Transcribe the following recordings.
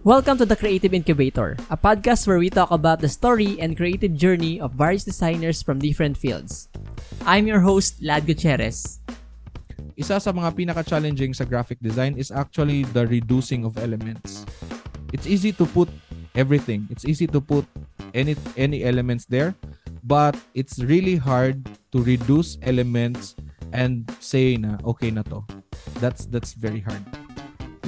Welcome to the Creative Incubator, a podcast where we talk about the story and creative journey of various designers from different fields. I'm your host, Lad Gutierrez. Isa sa mga pinaka-challenging sa graphic design is actually the reducing of elements. It's easy to put everything. It's easy to put any any elements there, but it's really hard to reduce elements and say na okay na to. That's that's very hard.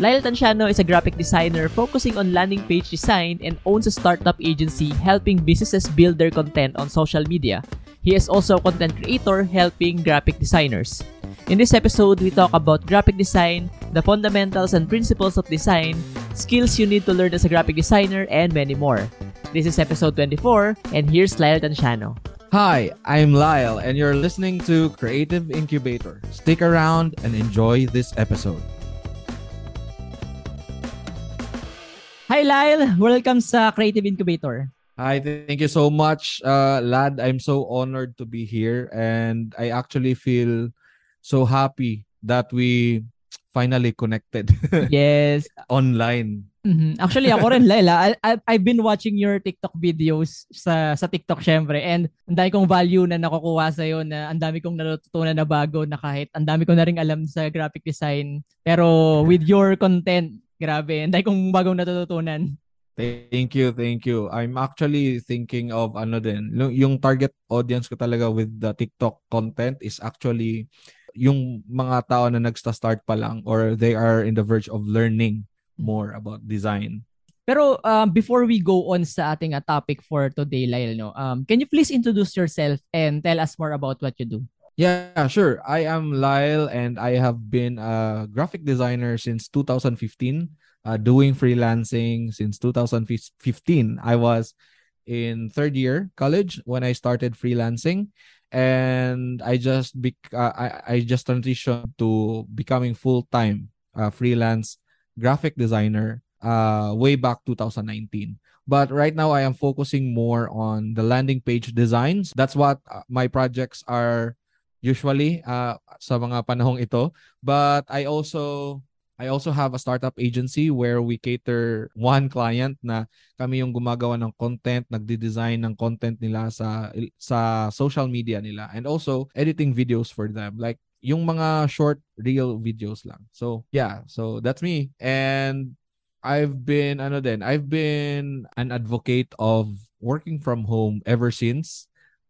Lyle Tanciano is a graphic designer focusing on landing page design and owns a startup agency helping businesses build their content on social media. He is also a content creator helping graphic designers. In this episode, we talk about graphic design, the fundamentals and principles of design, skills you need to learn as a graphic designer, and many more. This is episode 24, and here's Lyle Tanciano. Hi, I'm Lyle and you're listening to Creative Incubator. Stick around and enjoy this episode. Hi Lyle! Welcome sa Creative Incubator. Hi, thank you so much, uh, lad. I'm so honored to be here, and I actually feel so happy that we finally connected. Yes. online. Mhm. Actually, ako rin, Lyle. ah. I, I- I've been watching your TikTok videos sa sa TikTok syempre and ang dami kong value na nakukuha sa na ang dami kong natutunan na bago na kahit ang dami ko na rin alam sa graphic design. Pero with your content, grabe, ang dami kong bagong natutunan. Thank you, thank you. I'm actually thinking of ano din, yung target audience ko talaga with the TikTok content is actually yung mga tao na nagsta-start pa lang or they are in the verge of learning more about design. Pero um, before we go on sa ating uh, topic for today, Lyle, no, um, can you please introduce yourself and tell us more about what you do? Yeah, sure. I am Lyle and I have been a graphic designer since 2015, uh, doing freelancing since 2015. I was in third year college when I started freelancing and I just bec- uh, I, I just transitioned to becoming full-time uh, freelance graphic designer uh, way back 2019. But right now I am focusing more on the landing page designs. That's what uh, my projects are usually uh, sa mga panahong ito. But I also I also have a startup agency where we cater one client na kami yung gumagawa ng content, nagde-design ng content nila sa sa social media nila and also editing videos for them. Like yung mga short reel videos lang. So, yeah, so that's me. And I've been ano din, I've been an advocate of working from home ever since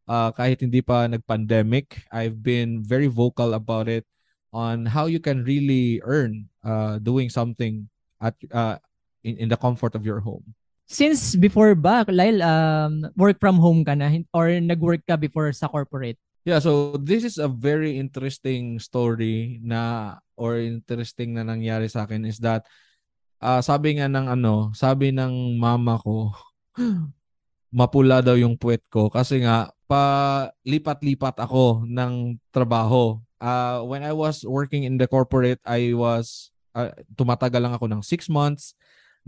uh, kahit hindi pa nag-pandemic, I've been very vocal about it on how you can really earn uh, doing something at uh, in, in the comfort of your home. Since before ba, Lyle, um, work from home ka na or nag-work ka before sa corporate? Yeah, so this is a very interesting story na or interesting na nangyari sa akin is that uh, sabi nga ng ano, sabi ng mama ko mapula daw yung puwet ko kasi nga pa lipat-lipat ako ng trabaho. Uh, when I was working in the corporate, I was uh, tumatagal lang ako ng 6 months,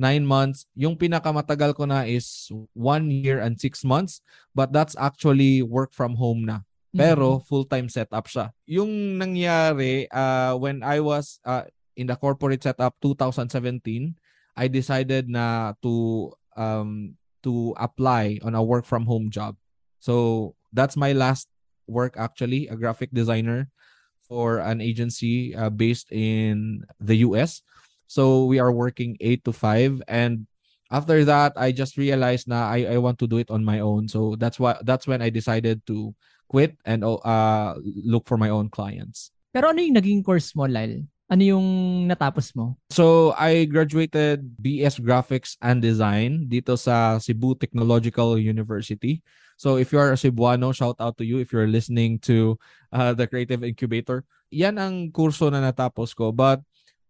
9 months. Yung pinakamatagal ko na is 1 year and 6 months, but that's actually work from home na. Pero full-time setup siya. Yung nangyari uh, when I was uh, in the corporate setup 2017, I decided na to um to apply on a work from home job. So that's my last work actually, a graphic designer for an agency uh, based in the US. So we are working 8 to 5 and after that I just realized na I I want to do it on my own. So that's why that's when I decided to quit and uh look for my own clients. Pero ano yung naging course mo, Lyle? Ano yung natapos mo? So I graduated BS Graphics and Design dito sa Cebu Technological University. So if you are a Cebuano, shout out to you if you're listening to uh, the Creative Incubator. Yan ang kurso na natapos ko. But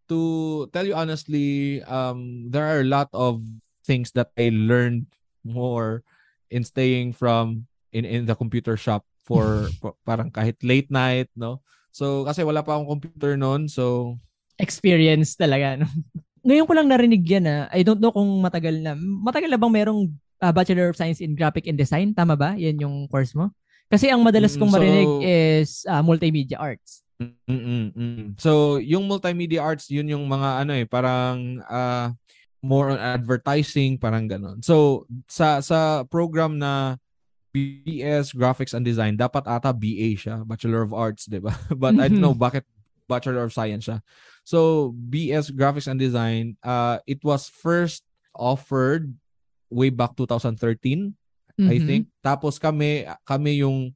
to tell you honestly, um, there are a lot of things that I learned more in staying from in in the computer shop for pa- parang kahit late night, no? So kasi wala pa akong computer noon, so Experience talaga. No? Ngayon ko lang narinig yan na, I don't know kung matagal na. Matagal na bang merong ah, Bachelor of Science in Graphic and Design? Tama ba? Yan yung course mo? Kasi ang madalas Mm, kong so- marinig is ah, multimedia arts. Mm-mm, mm. So, yung multimedia arts, yun yung mga ano eh, parang ah, more on advertising, parang ganon. So, sa sa program na BS Graphics and Design, dapat ata BA siya, Bachelor of Arts, 'di ba? But I don't know bakit Bachelor of Science siya. So, BS Graphics and Design, uh it was first offered way back 2013, mm-hmm. I think. Tapos kami kami yung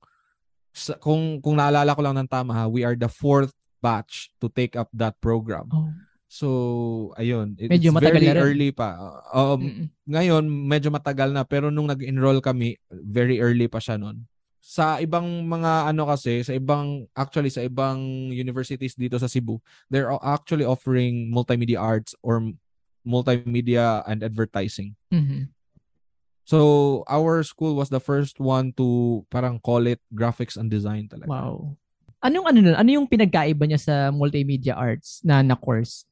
kung kung naalala ko lang ng tama ha, we are the fourth batch to take up that program. Oh. So, ayun. It's medyo matagal very na rin. early pa. Um, Mm-mm. ngayon, medyo matagal na. Pero nung nag-enroll kami, very early pa siya noon. Sa ibang mga ano kasi, sa ibang, actually sa ibang universities dito sa Cebu, they're actually offering multimedia arts or multimedia and advertising. Mm-hmm. So, our school was the first one to parang call it graphics and design talaga. Wow. Anong ano nun? Ano yung pinagkaiba niya sa multimedia arts na na course?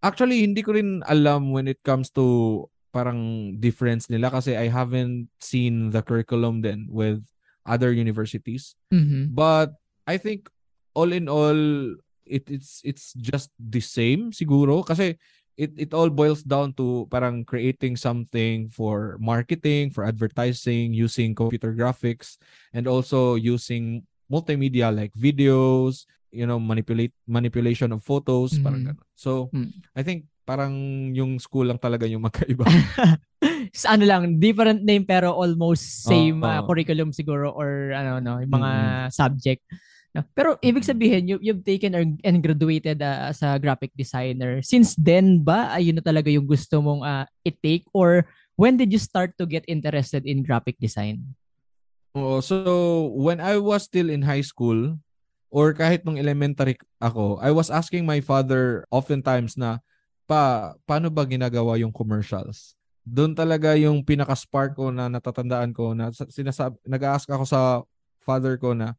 Actually, hindi ko rin alam when it comes to parang difference nila kasi I haven't seen the curriculum then with other universities. Mm-hmm. But I think all in all it it's it's just the same siguro kasi it it all boils down to parang creating something for marketing, for advertising, using computer graphics and also using multimedia like videos, you know manipulate manipulation of photos mm-hmm. parang ganun. So mm-hmm. I think parang yung school lang talaga yung magkaiba. sa ano lang different name pero almost same uh, uh, curriculum siguro or ano no yung mga mm-hmm. subject. No? Pero ibig sabihin you you've taken or, and graduated uh, as a graphic designer. Since then ba ayun na talaga yung gusto mong uh, i-take or when did you start to get interested in graphic design? Oh, so when I was still in high school, or kahit nung elementary ako, I was asking my father oftentimes na, pa, paano ba ginagawa yung commercials? Doon talaga yung pinaka-spark ko na natatandaan ko na sinasab nag-ask ako sa father ko na,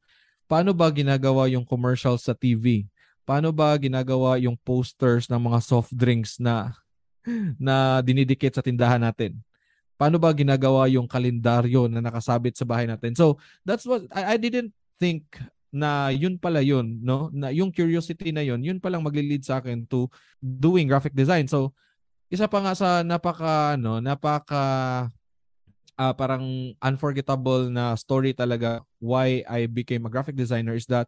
paano ba ginagawa yung commercials sa TV? Paano ba ginagawa yung posters ng mga soft drinks na na dinidikit sa tindahan natin? Paano ba ginagawa yung kalendaryo na nakasabit sa bahay natin? So, that's what I, I didn't think na yun pala yun, no? Na yung curiosity na yun, yun palang magli-lead sa akin to doing graphic design. So, isa pa nga sa napaka ano, napaka uh, parang unforgettable na story talaga why I became a graphic designer is that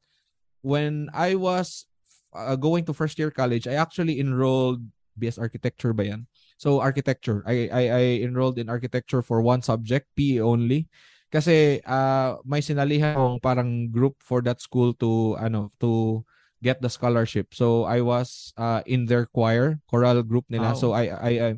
when I was uh, going to first year college, I actually enrolled BS architecture ba yan? So architecture. I I I enrolled in architecture for one subject, PE only. Kasi uh, may sinalihan akong parang group for that school to ano to get the scholarship. So I was uh, in their choir, choral group nila. Wow. So I, I I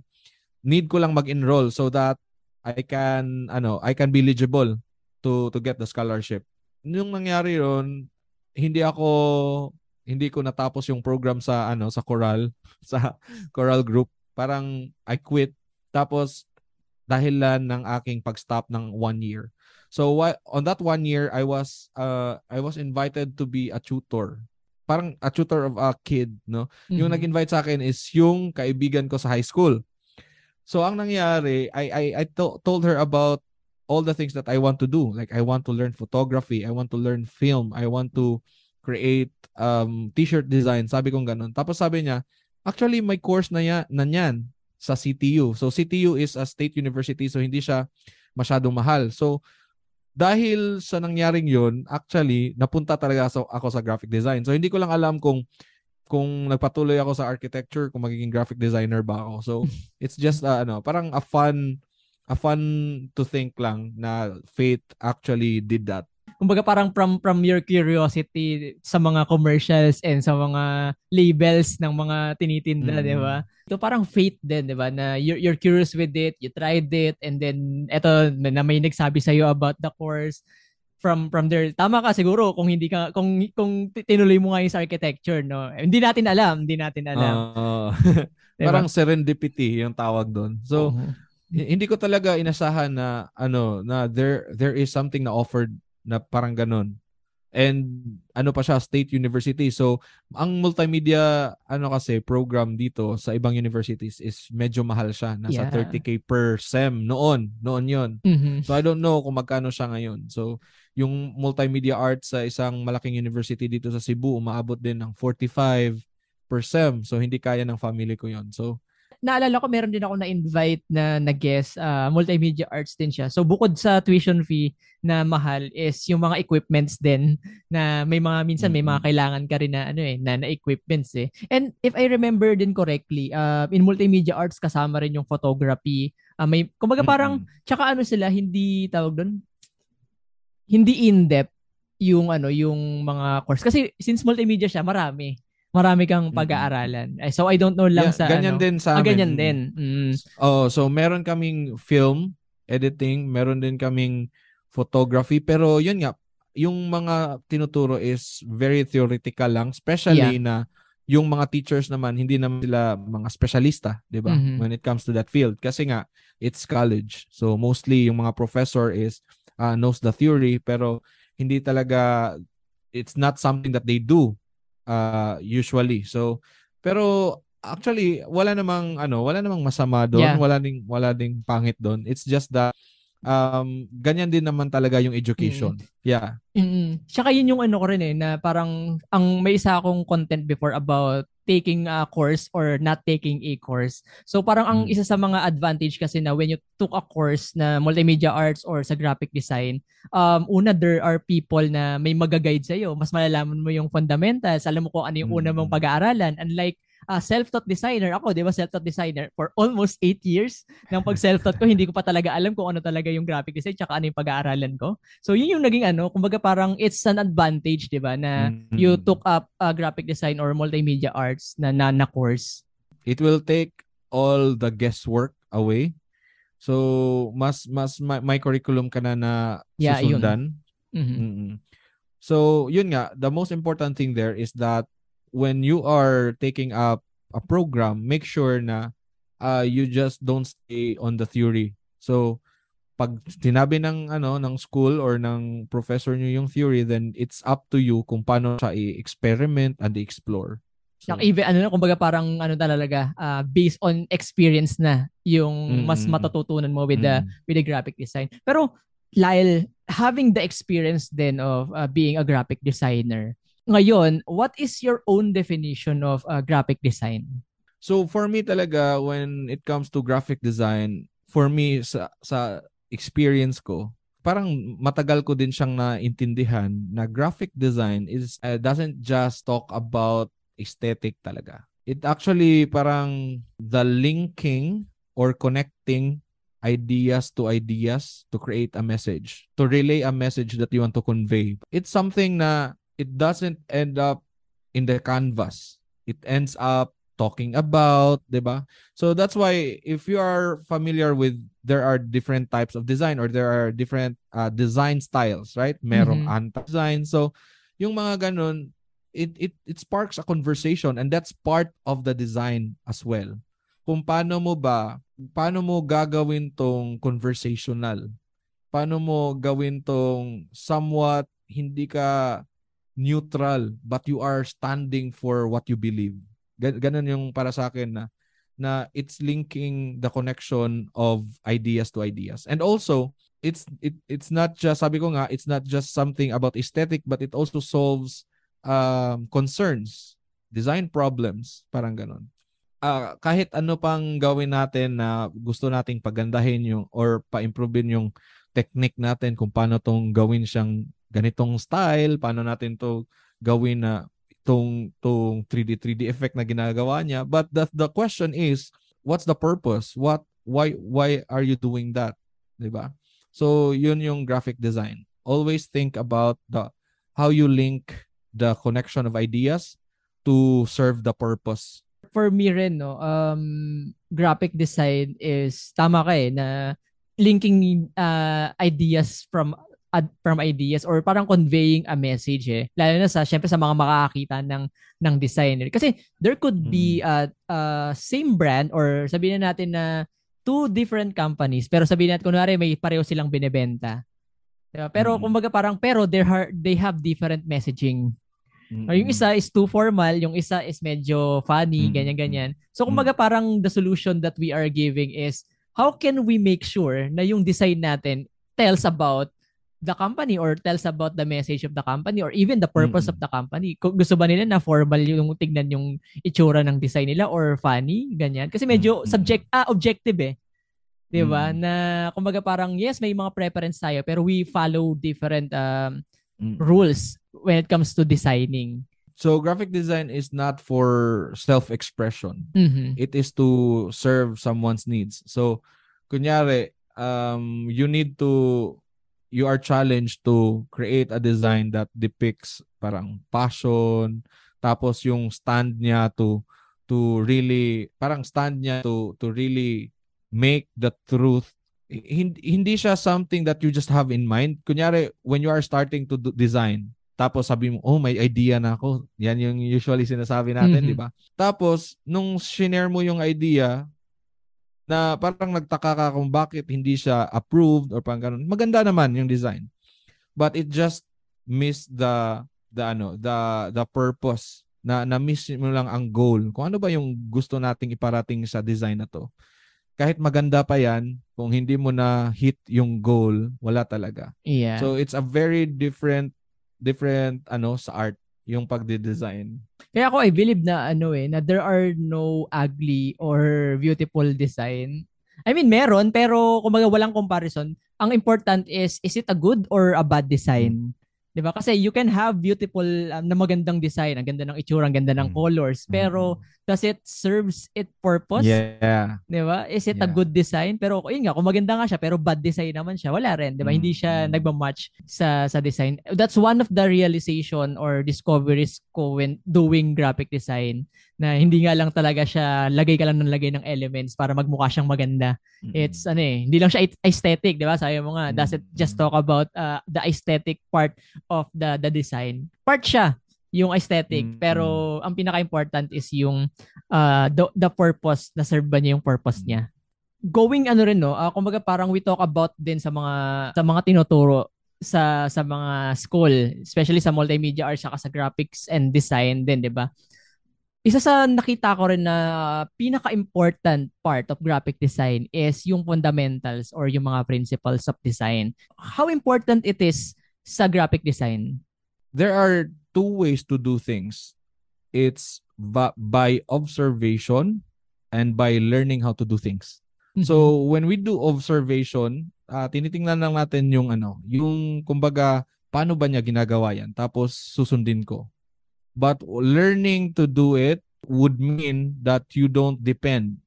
need ko lang mag-enroll so that I can ano, I can be eligible to to get the scholarship. Nung nangyari ron, hindi ako hindi ko natapos yung program sa ano sa choral sa choral group. Parang I quit. Tapos dahilan ng aking pag-stop ng one year. So what on that one year I was uh I was invited to be a tutor. Parang a tutor of a kid, no? Mm-hmm. Yung nag-invite sa akin is yung kaibigan ko sa high school. So ang nangyari, I I I to- told her about all the things that I want to do. Like I want to learn photography, I want to learn film, I want to create um t-shirt design. Sabi kong ganun. Tapos sabi niya, actually may course na yan, na yan sa CTU. So CTU is a state university so hindi siya masyadong mahal. So dahil sa nangyaring yun, actually, napunta talaga so, ako sa graphic design. So, hindi ko lang alam kung kung nagpatuloy ako sa architecture, kung magiging graphic designer ba ako. So, it's just, uh, ano, parang a fun, a fun to think lang na fate actually did that kumbaga parang from from your curiosity sa mga commercials and sa mga labels ng mga tinitinda, mm. 'di ba? Ito parang fate din, 'di ba? Na you're, you're curious with it, you tried it and then eto na, na may nagsabi sa iyo about the course from from there. Tama ka siguro kung hindi ka kung kung tinuloy mo ngayon sa architecture, no. Hindi natin alam, hindi natin alam. Uh, diba? Parang serendipity yung tawag doon. So uh-huh. hindi ko talaga inasahan na ano na there there is something na offered na parang ganun. And ano pa siya, state university. So, ang multimedia ano kasi program dito sa ibang universities is medyo mahal siya. Nasa yeah. 30k per sem noon. Noon 'yon. Mm-hmm. So, I don't know kung magkano siya ngayon. So, yung multimedia arts sa isang malaking university dito sa Cebu, umaabot din ng 45 per sem. So, hindi kaya ng family ko 'yon. So, naalala ko meron din ako na-invite na na-guest, uh, multimedia arts din siya. So bukod sa tuition fee na mahal is yung mga equipments din na may mga minsan may mga kailangan ka rin na ano eh na, na equipments eh. And if I remember din correctly, uh, in multimedia arts kasama rin yung photography. Uh, may kumbaga parang mm-hmm. tsaka ano sila hindi tawag doon hindi in-depth yung ano yung mga course kasi since multimedia siya marami marami kang pag-aaralan. Mm-hmm. So I don't know lang yeah, sa ganyan ano. din sa amin. Ah, ganyan din. Mm. Oh, so meron kaming film editing, meron din kaming photography pero yun nga yung mga tinuturo is very theoretical lang especially yeah. na yung mga teachers naman hindi naman sila mga specialista, 'di ba? Mm-hmm. When it comes to that field kasi nga it's college. So mostly yung mga professor is uh, knows the theory pero hindi talaga it's not something that they do uh, usually. So, pero actually wala namang ano, wala namang masama doon, yeah. wala ding wala ding pangit doon. It's just that um ganyan din naman talaga yung education. Mm. Yeah. Mm. Tsaka yun yung ano ko rin eh na parang ang may isa akong content before about taking a course or not taking a course. So parang ang mm. isa sa mga advantage kasi na when you took a course na multimedia arts or sa graphic design, um, una there are people na may magaguide sa iyo. Mas malalaman mo yung fundamentals, alam mo kung ano yung una mong mm. pag-aaralan. Unlike uh, self-taught designer. Ako, di ba, self-taught designer for almost 8 years. Nang pag self-taught ko, hindi ko pa talaga alam kung ano talaga yung graphic design tsaka ano yung pag-aaralan ko. So, yun yung naging ano, kumbaga parang it's an advantage, di ba, na mm-hmm. you took up uh, graphic design or multimedia arts na, na, na course. It will take all the guesswork away. So, mas mas my, my curriculum ka na na yeah, susundan. Yun. Mm-hmm. Mm-hmm. So, yun nga, the most important thing there is that when you are taking up a program, make sure na uh, you just don't stay on the theory. So, pag sinabi ng ano ng school or ng professor niyo yung theory, then it's up to you kung paano siya i-experiment and i-explore. So, even ano na kumbaga parang ano talaga uh, based on experience na yung mas matututunan mo with mm-hmm. the with the graphic design. Pero Lyle, having the experience then of uh, being a graphic designer, ngayon, what is your own definition of uh, graphic design? So for me talaga when it comes to graphic design, for me sa sa experience ko, parang matagal ko din siyang naintindihan na graphic design is uh, doesn't just talk about aesthetic talaga. It actually parang the linking or connecting ideas to ideas to create a message, to relay a message that you want to convey. It's something na it doesn't end up in the canvas. It ends up talking about, 'di ba? So that's why if you are familiar with there are different types of design or there are different uh, design styles, right? Merong mm-hmm. anti-design. So yung mga ganun, it it it sparks a conversation and that's part of the design as well. Kung paano mo ba, paano mo gagawin tong conversational? Paano mo gawin tong somewhat hindi ka neutral but you are standing for what you believe. Ganun yung para sa akin na na it's linking the connection of ideas to ideas. And also, it's it it's not just sabi ko nga, it's not just something about aesthetic but it also solves um concerns, design problems, parang ganun. Uh, kahit ano pang gawin natin na gusto nating pagandahin yung or pa-improvein yung technique natin kung paano tong gawin siyang ganitong style, paano natin to gawin na tong tong 3D 3D effect na ginagawa niya. But the the question is, what's the purpose? What why why are you doing that? 'Di ba? So, yun yung graphic design. Always think about the how you link the connection of ideas to serve the purpose. For me rin, no, um, graphic design is, tama ka eh, na linking uh, ideas from ad, from ideas or parang conveying a message eh. Lalo na sa syempre sa mga makakakita ng ng designer. Kasi there could be a uh, uh, same brand or sabihin na natin na two different companies pero sabihin natin kunwari may pareho silang binebenta. Diba? Pero mm-hmm. kumbaga parang pero they are they have different messaging. Mm-hmm. Yung isa is too formal, yung isa is medyo funny, mm-hmm. ganyan-ganyan. So kumbaga parang the solution that we are giving is how can we make sure na yung design natin tells about the company or tells about the message of the company or even the purpose Mm-mm. of the company. Kung gusto ba nila na formal yung tignan yung itsura ng design nila or funny, ganyan. Kasi medyo Mm-mm. subject ah objective eh. 'Di ba? Mm. Na kumbaga parang yes, may mga preference tayo pero we follow different um, Mm. rules when it comes to designing. So graphic design is not for self-expression. Mhm. It is to serve someone's needs. So kunyari, um you need to you are challenged to create a design that depicts parang passion tapos yung stand niya to to really parang stand niya to to really make the truth. Hindi, hindi siya something that you just have in mind. Kunyari when you are starting to do design tapos sabi mo oh may idea na ako. Yan yung usually sinasabi natin Mhm. di ba? Tapos nung share mo yung idea na parang nagtaka ka kung bakit hindi siya approved or parang ganun. Maganda naman yung design. But it just missed the the ano, the the purpose na na miss mo lang ang goal. Kung ano ba yung gusto nating iparating sa design na to. Kahit maganda pa yan, kung hindi mo na hit yung goal, wala talaga. Yeah. So it's a very different different ano sa art yung pagde-design. Kaya ako I believe na ano eh, na there are no ugly or beautiful design. I mean, meron, pero kumbaga walang comparison. Ang important is, is it a good or a bad design? 'Di ba? Kasi you can have beautiful um, na magandang design, ang ganda ng itsura, ang ganda ng Mm. colors, pero does it serves it purpose? Yeah. 'Di ba? Is it a Yeah. good design? Pero yun nga, kung maganda nga siya pero bad design naman siya, wala rin, 'di ba? Hindi siya Mm. nagma-match sa sa design. That's one of the realization or discoveries ko when doing graphic design na hindi nga lang talaga siya lagay ka lang ng lagay ng elements para magmukha siyang maganda. It's ano eh, hindi lang siya it- aesthetic, 'di ba? Sabi mo nga, does it just Mm. talk about uh, the aesthetic part of the the design? Part siya yung aesthetic, Mm. pero ang pinaka-important is yung uh, the, the purpose, na serve ba niya yung purpose niya. Going ano rin no, uh, kumbaga parang we talk about din sa mga sa mga tinuturo sa sa mga school, especially sa multimedia arts saka sa graphics and design din, 'di ba? Isa sa nakita ko rin na pinaka-important part of graphic design is yung fundamentals or yung mga principles of design. How important it is sa graphic design? there are two ways to do things. It's by observation and by learning how to do things. Mm-hmm. So when we do observation, ah, tinitingnan lang natin yung ano, yung kumbaga paano ba niya ginagawa yan tapos susundin ko. But learning to do it would mean that you don't depend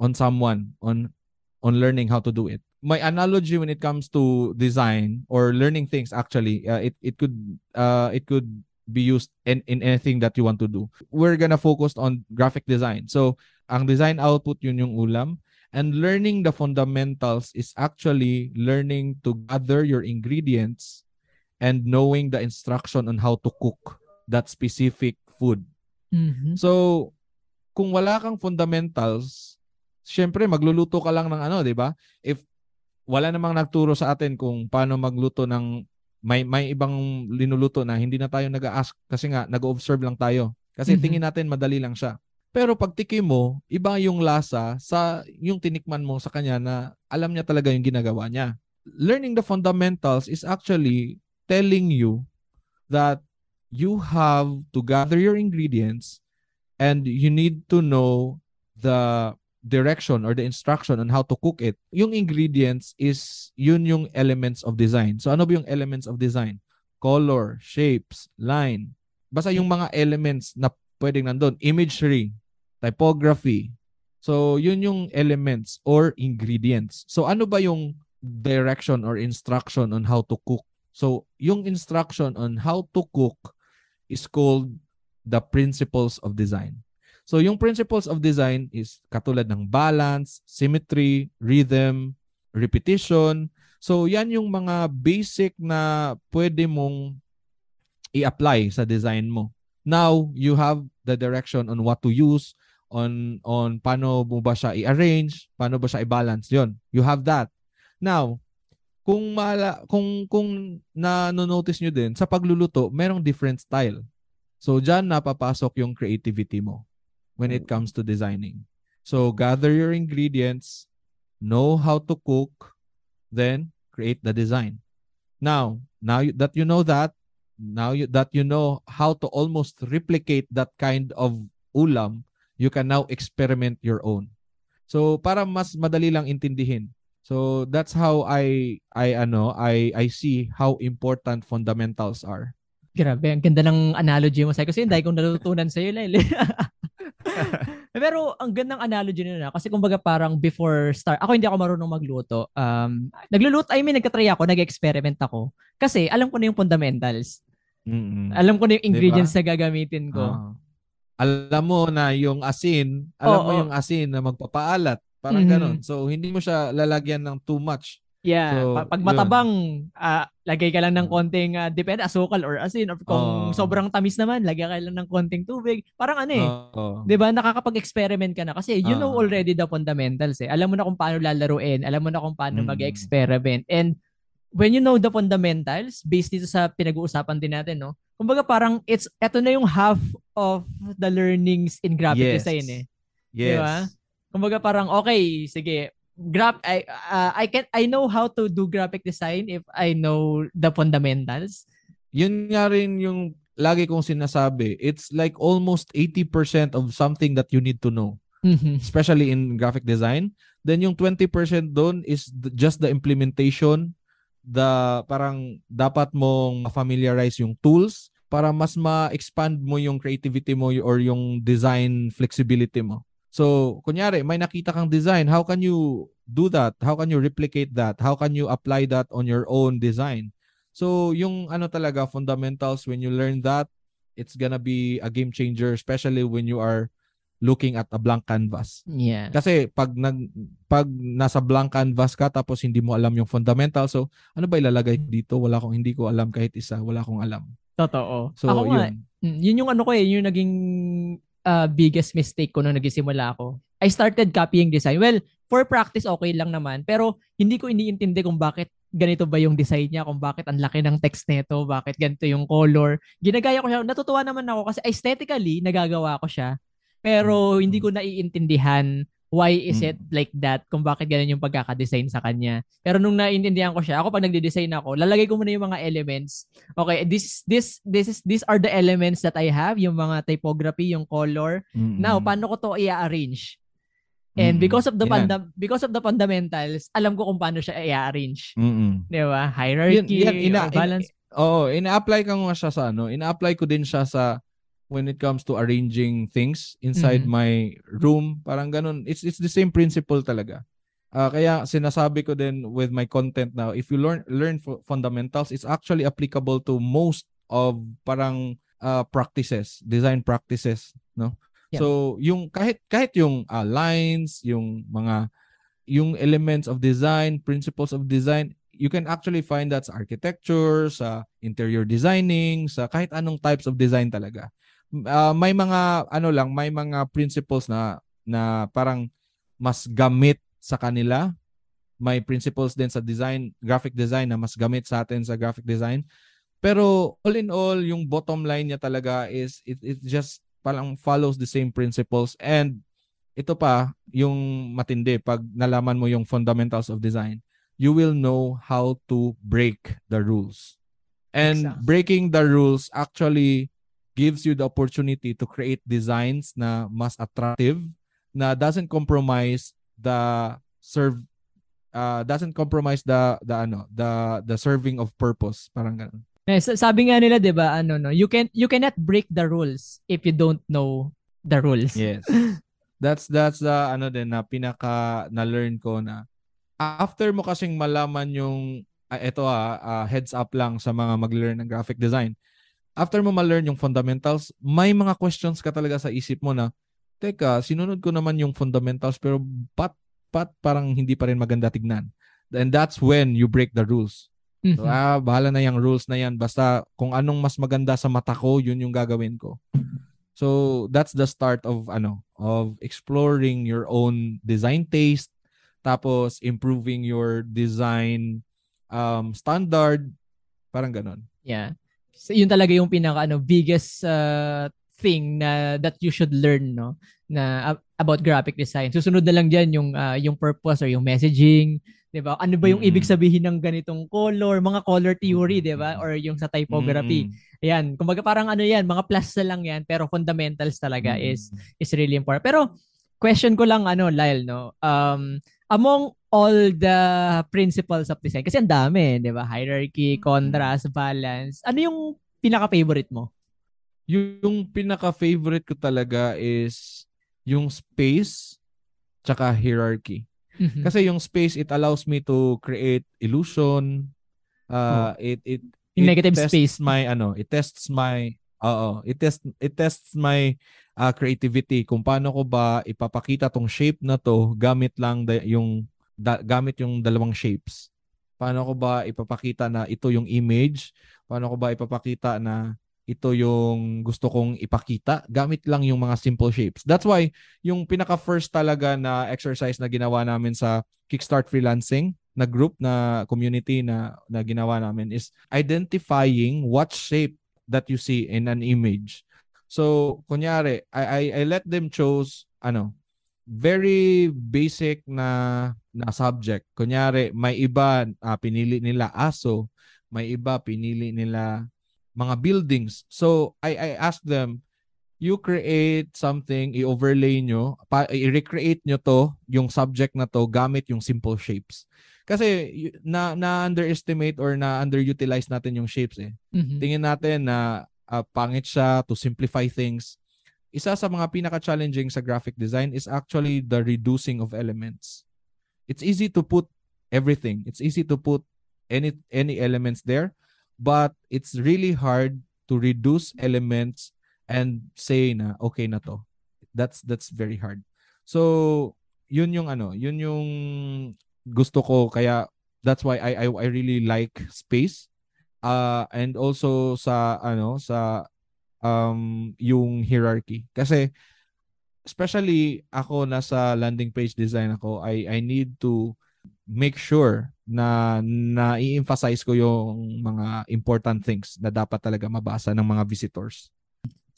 on someone on on learning how to do it. My analogy when it comes to design or learning things actually uh, it it could uh, it could be used in, in anything that you want to do. We're gonna focus on graphic design. So ang design output yun yung ulam and learning the fundamentals is actually learning to gather your ingredients and knowing the instruction on how to cook that specific food. Mhm. So, kung wala kang fundamentals, syempre magluluto ka lang ng ano, 'di ba? If wala namang nagturo sa atin kung paano magluto ng may may ibang linuluto na hindi na tayo nag-ask kasi nga nag-observe lang tayo. Kasi Mhm. tingin natin madali lang siya. Pero pag tikim mo, iba yung lasa sa yung tinikman mo sa kanya na alam niya talaga yung ginagawa niya. Learning the fundamentals is actually telling you that you have to gather your ingredients and you need to know the direction or the instruction on how to cook it. Yung ingredients is yun yung elements of design. So ano ba yung elements of design? Color, shapes, line. Basta yung mga elements na pwedeng nandun. Imagery, typography. So yun yung elements or ingredients. So ano ba yung direction or instruction on how to cook? So yung instruction on how to cook is called the principles of design. So yung principles of design is katulad ng balance, symmetry, rhythm, repetition. So yan yung mga basic na pwede mong i-apply sa design mo. Now, you have the direction on what to use, on on paano mo ba siya i-arrange, paano ba siya i-balance 'yon. You have that. Now, kung mala, kung kung na-notice nyo din sa pagluluto, merong different style. So diyan napapasok yung creativity mo when it comes to designing. So gather your ingredients, know how to cook, then create the design. Now, now that you know that, now you, that you know how to almost replicate that kind of ulam, you can now experiment your own. So para mas madali lang intindihin. So that's how I I ano I I see how important fundamentals are. Grabe, ang ganda ng analogy mo sa kasi hindi kong natutunan sa iyo, Lele. Pero ang gandang analogy nila kasi kumbaga parang before start, ako hindi ako marunong magluto. Um, nagluluto, I mean, nagka-try ako, nag-experiment ako. Kasi alam ko na yung fundamentals. Mm-mm. Alam ko na yung ingredients diba? na gagamitin ko. Uh, alam mo na yung asin, alam oh, mo oh. yung asin na magpapaalat. Parang mm-hmm. ganun. So, hindi mo siya lalagyan ng too much. Yeah, so, pag matabang, uh, lagay ka lang ng konting, uh, depende, asukal or asin. Or kung oh. sobrang tamis naman, lagay ka lang ng konting tubig. Parang ano eh, oh, di ba, nakakapag-experiment ka na. Kasi you oh. know already the fundamentals eh. Alam mo na kung paano lalaruin, alam mo na kung paano mm. mag-experiment. And when you know the fundamentals, based dito sa pinag-uusapan din natin, no? Kumbaga parang it's, eto na yung half of the learnings in graphic yes. design eh. Yes. Di ba? Kumbaga parang okay, sige, graph I uh, I can I know how to do graphic design if I know the fundamentals. Yun nga rin yung lagi kong sinasabi. It's like almost 80% of something that you need to know. Mm-hmm. Especially in graphic design. Then yung 20% doon is just the implementation, the parang dapat mong familiarize yung tools para mas ma-expand mo yung creativity mo or yung design flexibility mo. So, kunyari, may nakita kang design. How can you do that? How can you replicate that? How can you apply that on your own design? So, yung ano talaga, fundamentals, when you learn that, it's gonna be a game changer, especially when you are looking at a blank canvas. Yeah. Kasi pag nag pag nasa blank canvas ka tapos hindi mo alam yung fundamental, so ano ba ilalagay dito? Wala akong hindi ko alam kahit isa, wala akong alam. Totoo. So, Ako yun. Nga, mm, yun yung ano ko eh, yung naging uh, biggest mistake ko nung nagsimula ako. I started copying design. Well, for practice okay lang naman, pero hindi ko iniintindi kung bakit ganito ba yung design niya, kung bakit ang laki ng text nito, bakit ganito yung color. Ginagaya ko siya. Natutuwa naman ako kasi aesthetically nagagawa ko siya. Pero hindi ko naiintindihan why is it hmm. like that kung bakit ganun yung pagkaka-design sa kanya. Pero nung naiintindihan ko siya, ako pag nagde-design ako, lalagay ko muna yung mga elements. Okay, this this this is these are the elements that I have, yung mga typography, yung color. Mm-hmm. Now, paano ko to i-arrange? And because of the yeah. funda- because of the fundamentals, alam ko kung paano siya i-arrange. Mm-hmm. 'Di ba? Hierarchy, yan, yan, ina- balance. In, oo, ina-apply ko nga siya sa ano, ina-apply ko din siya sa when it comes to arranging things inside mm-hmm. my room. Parang ganun. It's it's the same principle talaga. Uh, kaya sinasabi ko din with my content now, if you learn learn fundamentals, it's actually applicable to most of parang uh, practices, design practices, no? Yeah. So, yung kahit kahit yung uh, lines, yung mga yung elements of design, principles of design, you can actually find that sa architecture, sa interior designing, sa kahit anong types of design talaga uh, may mga ano lang, may mga principles na na parang mas gamit sa kanila. May principles din sa design, graphic design na mas gamit sa atin sa graphic design. Pero all in all, yung bottom line niya talaga is it, it just parang follows the same principles and ito pa yung matindi pag nalaman mo yung fundamentals of design you will know how to break the rules and exactly. breaking the rules actually gives you the opportunity to create designs na mas attractive na doesn't compromise the serve uh, doesn't compromise the the ano the the serving of purpose parang ganun. Eh, sabi nga nila 'di ba ano no you can you cannot break the rules if you don't know the rules. Yes. That's that's the uh, ano din na pinaka na learn ko na after mo kasing malaman yung uh, ito ah uh, heads up lang sa mga mag-learn ng graphic design after mo ma-learn yung fundamentals, may mga questions ka talaga sa isip mo na, teka, sinunod ko naman yung fundamentals pero pat, pat parang hindi pa rin maganda tignan. And that's when you break the rules. Mm-hmm. So, ah, bahala na yung rules na yan. Basta kung anong mas maganda sa mata ko, yun yung gagawin ko. So, that's the start of ano, of exploring your own design taste, tapos improving your design um standard, parang ganon. Yeah. So, yun talaga yung pinaka ano biggest uh, thing na that you should learn no na about graphic design. Susunod na lang diyan yung uh, yung purpose or yung messaging, 'di ba? Ano ba yung mm-hmm. ibig sabihin ng ganitong color, mga color theory, 'di ba? Or yung sa typography. Mm-hmm. Ayan, kumbaga parang ano 'yan, mga plus na lang 'yan, pero fundamentals talaga mm-hmm. is is really important. Pero question ko lang ano, Lyle, no. Um among all the principles of design kasi ang dami, 'di ba? Hierarchy, contrast, balance. Ano yung pinaka-favorite mo? Yung pinaka-favorite ko talaga is yung space tsaka hierarchy. Mm-hmm. Kasi yung space it allows me to create illusion. Uh, oh. it it yung it negative space my ano, it tests my oo, it test it tests my uh, creativity kung paano ko ba ipapakita tong shape na to gamit lang da, yung da, gamit yung dalawang shapes. Paano ko ba ipapakita na ito yung image? Paano ko ba ipapakita na ito yung gusto kong ipakita gamit lang yung mga simple shapes. That's why yung pinaka first talaga na exercise na ginawa namin sa Kickstart Freelancing na group na community na na ginawa namin is identifying what shape that you see in an image. So, kunyari, I I, I let them choose ano, very basic na na subject. Kunyari, may iba uh, pinili nila aso, may iba pinili nila mga buildings. So I I ask them, you create something, i-overlay nyo, pa, i-recreate nyo to, yung subject na to, gamit yung simple shapes. Kasi na na-underestimate or na-underutilize natin yung shapes eh. Mm-hmm. Tingin natin na uh, pangit siya to simplify things. Isa sa mga pinaka-challenging sa graphic design is actually the reducing of elements. It's easy to put everything. It's easy to put any any elements there but it's really hard to reduce elements and say na okay na to. That's that's very hard. So, yun yung ano, yun yung gusto ko kaya that's why I I, I really like space. Uh and also sa ano sa um yung hierarchy kasi especially ako nasa landing page design ako I I need to make sure na na-emphasize ko yung mga important things na dapat talaga mabasa ng mga visitors.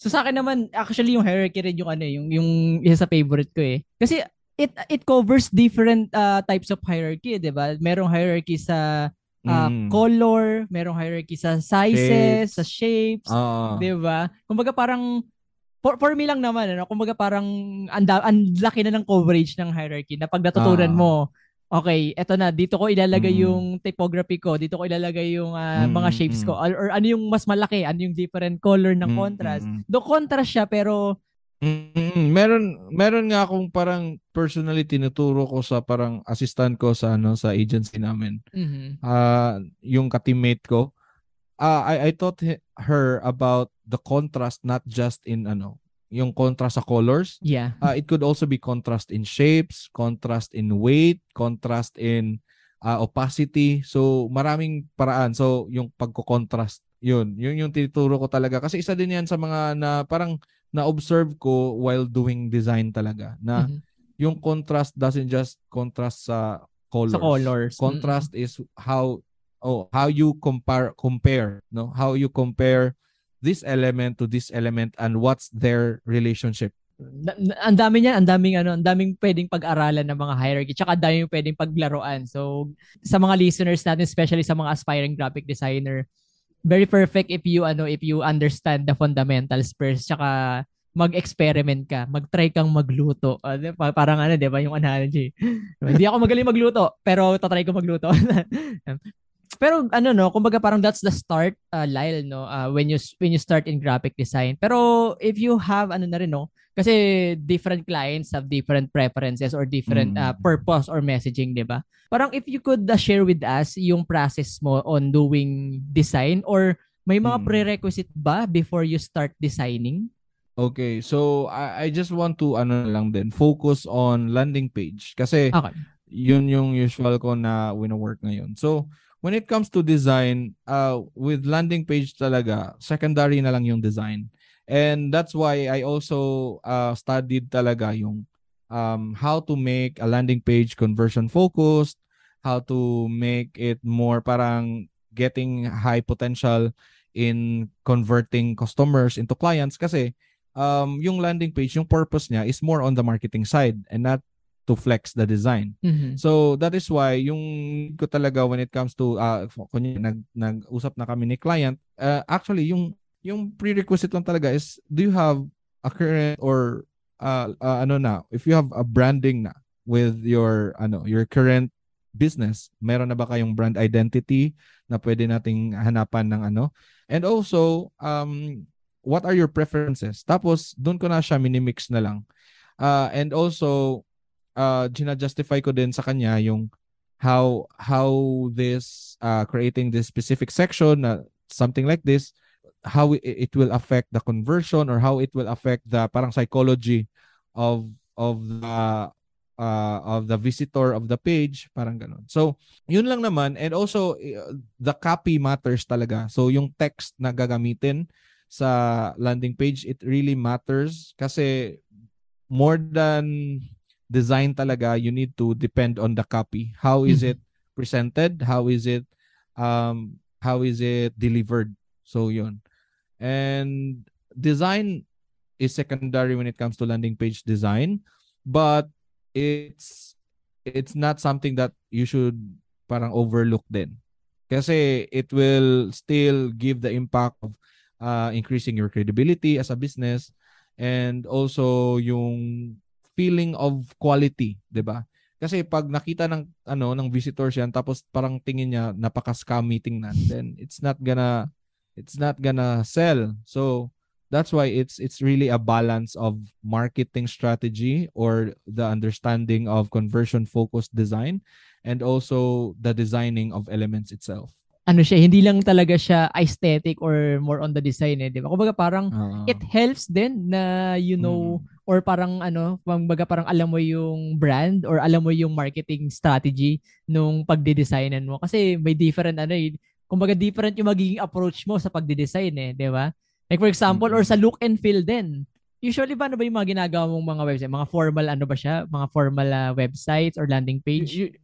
So sa akin naman actually yung hierarchy rin yung ano eh, yung yung isa sa favorite ko eh. Kasi it it covers different uh, types of hierarchy, 'di ba? Merong hierarchy sa uh, mm. color, merong hierarchy sa sizes, shapes. sa shapes, uh. 'di ba? Kumbaga parang for, for me lang naman ano, kumbaga parang ang ang laki na ng coverage ng hierarchy na pag natutunan uh. mo okay, eto na, dito ko ilalagay mm. yung typography ko, dito ko ilalagay yung uh, mm, mga shapes mm. ko, or, or ano yung mas malaki, ano yung different color ng mm, contrast. Mm. Do contrast siya, pero... Mm, meron meron nga akong parang personally tinuturo ko sa parang assistant ko sa ano sa agency namin. Mm-hmm. Uh, yung ka-teammate ko. Uh, I I taught her about the contrast not just in ano yung contrast sa colors. Yeah. Uh, it could also be contrast in shapes, contrast in weight, contrast in uh, opacity. So maraming paraan. So yung pagko-contrast, yun. Yun yung tinuturo ko talaga. Kasi isa din yan sa mga na parang na-observe ko while doing design talaga. Na mm-hmm. yung contrast doesn't just contrast sa colors. Sa colors. Contrast mm-hmm. is how oh how you compare compare no how you compare this element to this element and what's their relationship. Ang dami niyan, ang daming ano, ang daming pwedeng pag-aralan ng mga hierarchy, tsaka daming pwedeng paglaruan. So, sa mga listeners natin, especially sa mga aspiring graphic designer, very perfect if you ano, if you understand the fundamentals first, tsaka mag-experiment ka, mag-try kang magluto. Uh, parang ano, 'di ba, yung analogy. Hindi ako magaling magluto, pero tatry ko magluto. pero ano no, kumbaga parang that's the start uh, Lyle no uh, when you when you start in graphic design. Pero if you have ano na rin no, kasi different clients have different preferences or different mm. uh, purpose or messaging, 'di ba? Parang if you could uh, share with us yung process mo on doing design or may mga mm. prerequisite ba before you start designing? Okay, so I, I just want to ano lang din, focus on landing page kasi okay. yun yung usual ko na wino-work ngayon. So when it comes to design, uh, with landing page talaga, secondary na lang yung design. And that's why I also uh, studied talaga yung um, how to make a landing page conversion focused, how to make it more parang getting high potential in converting customers into clients kasi um, yung landing page, yung purpose niya is more on the marketing side and not to flex the design. Mhm. So that is why yung ko talaga when it comes to uh kunya nag nag-usap na kami ni client, uh, actually yung yung prerequisite lang talaga is do you have a current or uh, uh, ano na, if you have a branding na with your ano, your current business, meron na ba kayong brand identity na pwede nating hanapan ng ano? And also, um what are your preferences? Tapos doon ko na siya minimix na lang. Uh, and also uh gina-justify ko din sa kanya yung how how this uh creating this specific section uh, something like this how it, will affect the conversion or how it will affect the parang psychology of of the uh, of the visitor of the page parang ganun. So yun lang naman. And also the copy matters talaga. So yung text na gagamitin sa landing page it really matters kasi more than design talaga you need to depend on the copy. How is Mhm. it presented? How is it um how is it delivered? So yun. And design is secondary when it comes to landing page design but it's it's not something that you should parang overlook din. Kasi it will still give the impact of uh, increasing your credibility as a business and also yung feeling of quality, 'di ba? Kasi pag nakita ng ano ng visitors yan tapos parang tingin niya napaka-scam meeting then it's not gonna it's not gonna sell. So that's why it's it's really a balance of marketing strategy or the understanding of conversion focused design and also the designing of elements itself. Ano siya, hindi lang talaga siya aesthetic or more on the design eh, di ba? Kumbaga parang Oo. it helps din na you know Mm. or parang ano, kumbaga parang alam mo yung brand or alam mo yung marketing strategy nung pagde-designan mo kasi may different ano eh, kumbaga different yung magiging approach mo sa pagde-design eh, di ba? Like for example, or Mm. sa look and feel din. Usually ba ano ba yung mga ginagawa mong mga website? Mga formal ano ba siya? Mga formal ah, websites or landing page? You-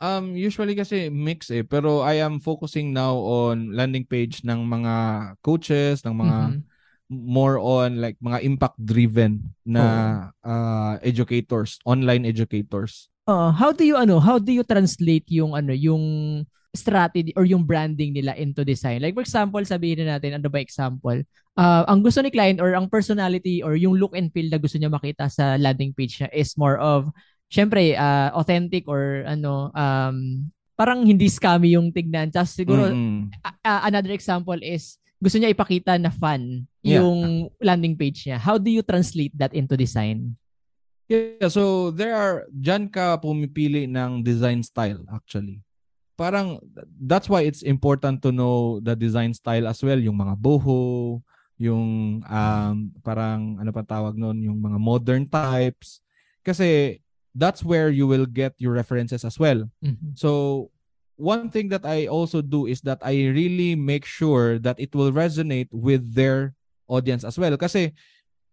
um usually kasi mix eh pero I am focusing now on landing page ng mga coaches ng mga Mhm. more on like mga impact driven na uh, educators online educators Uh, how do you ano, how do you translate yung ano, yung strategy or yung branding nila into design? Like for example, sabihin na natin, ano ba example? Uh, ang gusto ni client or ang personality or yung look and feel na gusto niya makita sa landing page niya is more of syempre uh, authentic or ano um parang hindi scammy yung tignan. Tapos siguro Mm-mm. a- a- another example is gusto niya ipakita na fun Yeah. yung landing page niya. How do you translate that into design? Yeah, so there are dyan ka pumipili ng design style actually. Parang that's why it's important to know the design style as well, yung mga boho, yung um parang ano pa tawag noon, yung mga modern types kasi that's where you will get your references as well. Mhm. So one thing that I also do is that I really make sure that it will resonate with their audience as well kasi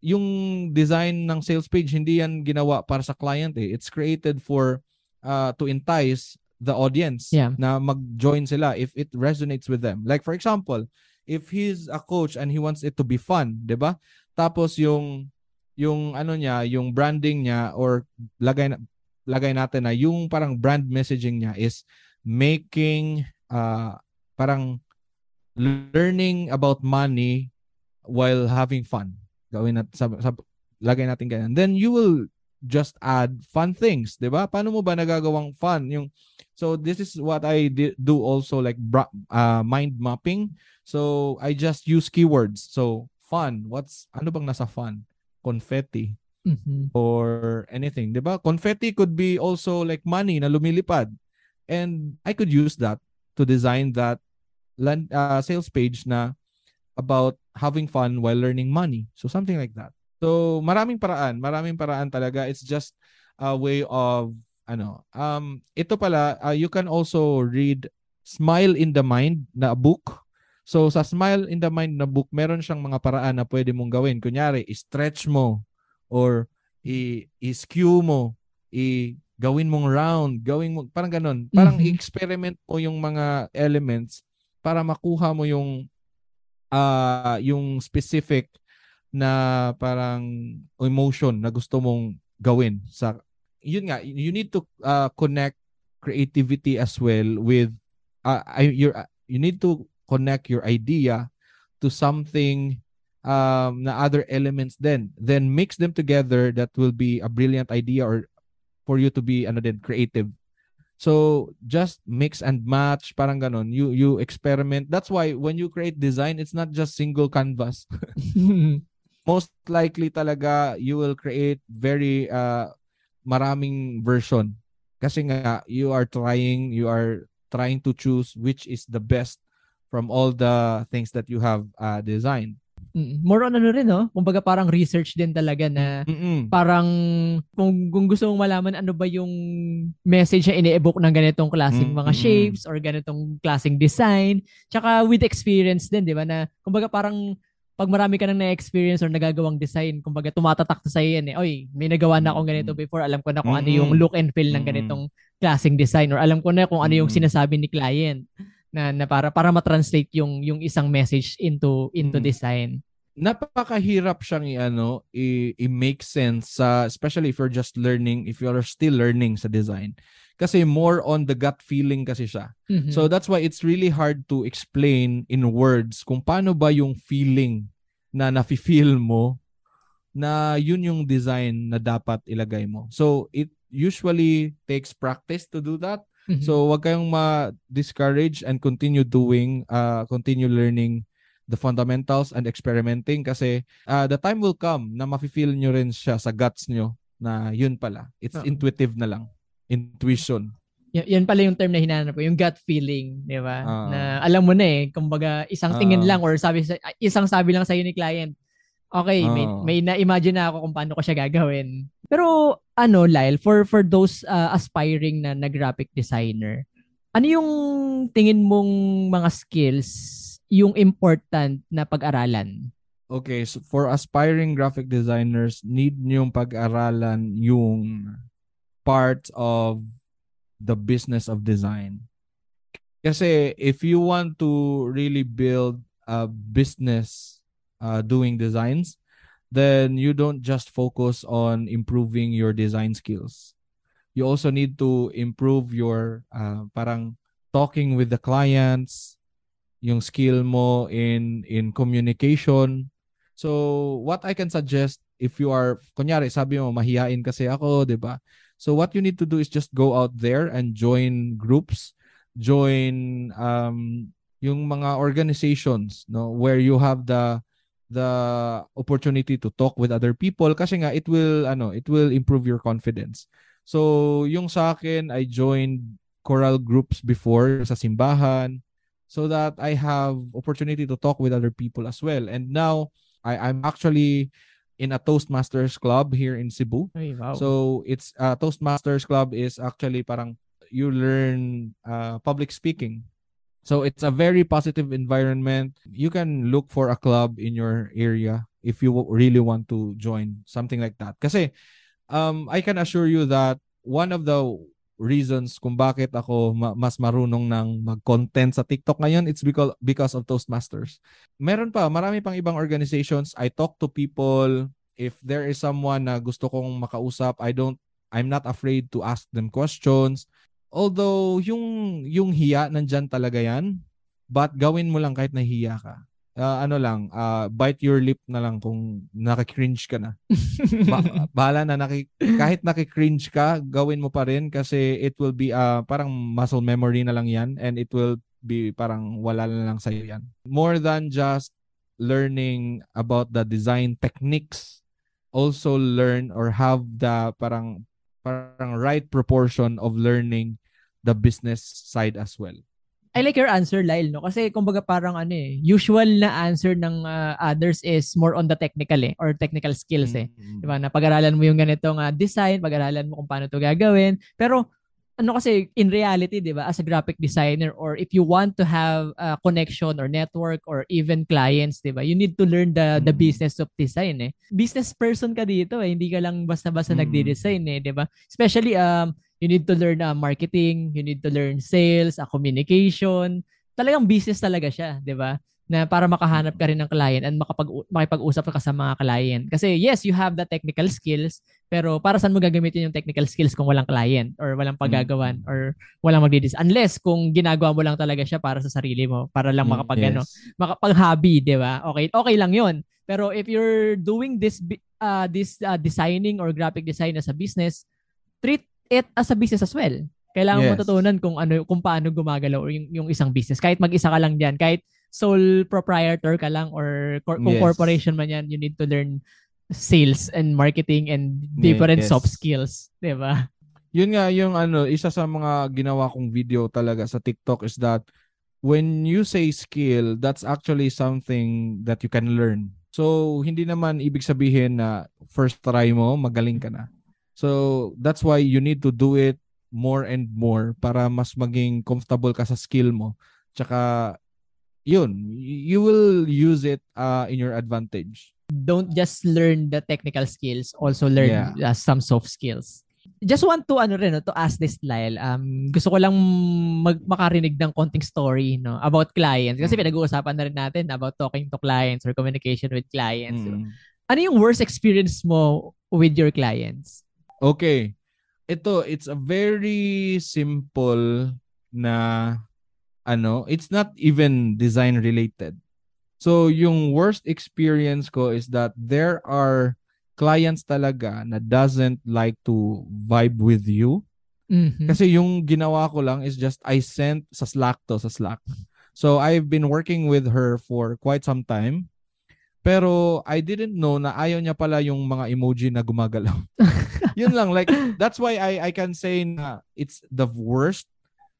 yung design ng sales page hindi yan ginawa para sa client eh. It's created for uh, to entice the audience Yeah. na mag-join sila if it resonates with them. Like for example, if he's a coach and he wants it to be fun, 'di ba? Tapos yung yung ano niya, yung branding niya or lagay na, lagay natin na yung parang brand messaging niya is making uh parang learning about money while having fun. Gawin natin sa, sa lagay natin ganyan. Then you will just add fun things, 'di ba? Paano mo ba nagagawang fun yung So this is what I do also like uh, mind mapping. So I just use keywords. So fun, what's ano bang nasa fun? Confetti Mhm. or anything, 'di ba? Confetti could be also like money na lumilipad. And I could use that to design that land, uh, sales page na about having fun while learning money. So something like that. So maraming paraan, maraming paraan talaga. It's just a way of ano, um ito pala uh, you can also read Smile in the Mind na book. So sa Smile in the Mind na book, meron siyang mga paraan na pwede mong gawin. Kunyari, i-stretch mo or i- i-skew mo, i gawin mong round, gawin mo parang ganun. Parang Mhm. i-experiment mo yung mga elements para makuha mo yung ah yung specific na parang emotion na gusto mong gawin sa yun nga you need to uh, connect creativity as well with uh, your you need to connect your idea to something um, na other elements then then mix them together that will be a brilliant idea or for you to be ano din creative. So just mix and match parang ganon. You you experiment. That's why when you create design it's not just single canvas. Most likely talaga you will create very uh, maraming version. Kasi nga you are trying you are trying to choose which is the best from all the things that you have uh, designed More on ano rin, no? Kumbaga parang research din talaga na Mm-mm. parang kung, kung gusto mong malaman ano ba yung message na ini-evoke ng ganitong klaseng Mm-mm. mga shapes or ganitong klaseng design. Tsaka with experience din, di ba? Na kumbaga parang pag marami ka nang na-experience or nagagawang design, kumbaga tumatatak to sa'yo yan eh. Oy, may nagawa na akong ganito before. Alam ko na kung mm-hmm. ano yung look and feel ng ganitong klaseng design or alam ko na kung ano yung sinasabi ni client na, na para para ma-translate yung yung isang message into into mm-hmm. design. Napakahirap siyang i-ano, i- i-make sense sa especially if you're just learning, if you're still learning sa design kasi more on the gut feeling kasi siya. Mm-hmm. So that's why it's really hard to explain in words kung paano ba yung feeling na nafi-feel mo na yun yung design na dapat ilagay mo. So it usually takes practice to do that. Mm-hmm. So wag kayong ma-discourage and continue doing uh continue learning the fundamentals and experimenting kasi uh, the time will come na mafi-feel nyo rin siya sa guts nyo na yun pala. It's uh-huh. intuitive na lang intuition. Y- yan pala yung term na hinanap ko, yung gut feeling, di ba? Uh, na alam mo na eh, kumbaga isang tingin uh, lang or sabi sa, isang sabi lang sa ni client, okay, uh, may, may na-imagine na ako kung paano ko siya gagawin. Pero ano, Lyle, for for those uh, aspiring na, na graphic designer, ano yung tingin mong mga skills yung important na pag-aralan? Okay, so for aspiring graphic designers, need niyong pag-aralan yung part of the business of design. Kasi if you want to really build a business uh, doing designs, then you don't just focus on improving your design skills. You also need to improve your uh, parang talking with the clients, yung skill mo in in communication. So what I can suggest if you are kunyari sabi mo mahiyain kasi ako, 'di ba? So what you need to do is just go out there and join groups, join um yung mga organizations no where you have the the opportunity to talk with other people kasi nga it will ano it will improve your confidence. So yung sa akin I joined choral groups before sa simbahan so that I have opportunity to talk with other people as well. And now I I'm actually in a Toastmasters club here in Cebu. Ay, wow. So it's uh, Toastmasters club is actually parang you learn uh, public speaking. So it's a very positive environment. You can look for a club in your area if you really want to join something like that. Kasi um I can assure you that one of the reasons kung bakit ako ma- mas marunong ng mag-content sa TikTok ngayon, it's because because of Toastmasters. Meron pa, marami pang ibang organizations. I talk to people. If there is someone na gusto kong makausap, I don't I'm not afraid to ask them questions. Although yung yung hiya nandiyan talaga yan, but gawin mo lang kahit nahiya ka uh, ano lang, uh, bite your lip na lang kung nakikringe ka na. ba- bahala na, naki- kahit nakikringe ka, gawin mo pa rin kasi it will be uh, parang muscle memory na lang yan and it will be parang wala na lang sa'yo yan. More than just learning about the design techniques, also learn or have the parang parang right proportion of learning the business side as well. I like your answer, Lyle, no? Kasi kumbaga parang ano eh, usual na answer ng uh, others is more on the technical eh, or technical skills eh. Mm-hmm. Diba? Na pag-aralan mo yung ganitong uh, design, pag-aralan mo kung paano to gagawin. Pero ano kasi in reality, 'di ba, as a graphic designer or if you want to have a connection or network or even clients, 'di ba? You need to learn the the business of design eh. Business person ka dito eh, hindi ka lang basta-basta mm. nagde-design eh, 'di ba? Especially um you need to learn uh, marketing, you need to learn sales, uh, communication. Talagang business talaga siya, 'di ba? na para makahanap ka rin ng client and makapag makipag-usap ka sa mga client. Kasi yes, you have the technical skills, pero para saan mo gagamitin yung technical skills kung walang client or walang paggagawan mm. or walang magdidis unless kung ginagawa mo lang talaga siya para sa sarili mo, para lang mm, makapag mm, yes. ano, makapag hobby, 'di ba? Okay, okay lang 'yon. Pero if you're doing this uh, this uh, designing or graphic design as a business, treat it as a business as well. Kailangan yes. mo tutunan kung ano kung paano gumagalaw yung, yung isang business. Kahit mag-isa ka lang diyan, kahit sole proprietor ka lang or cor- yes. corporation man yan, you need to learn sales and marketing and different yes. soft skills, 'di ba? Yun nga yung ano, isa sa mga ginawa kong video talaga sa TikTok is that when you say skill, that's actually something that you can learn. So, hindi naman ibig sabihin na first try mo, magaling ka na. So, that's why you need to do it more and more para mas maging comfortable ka sa skill mo. Tsaka yun, you will use it uh, in your advantage. Don't just learn the technical skills, also learn yeah. uh, some soft skills. Just want to ano rin no, to ask this Lyle. Um gusto ko lang mag makarinig ng konting story no about clients kasi mm. pinag-uusapan na rin natin about talking to clients or communication with clients. Mm. Ano yung worst experience mo with your clients? Okay. Ito, it's a very simple na ano, it's not even design related. So yung worst experience ko is that there are clients talaga na doesn't like to vibe with you. Mm-hmm. Kasi yung ginawa ko lang is just I sent sa Slack to, sa Slack. So I've been working with her for quite some time. Pero I didn't know na ayaw niya pala yung mga emoji na gumagalaw. Yun lang like that's why I I can say na it's the worst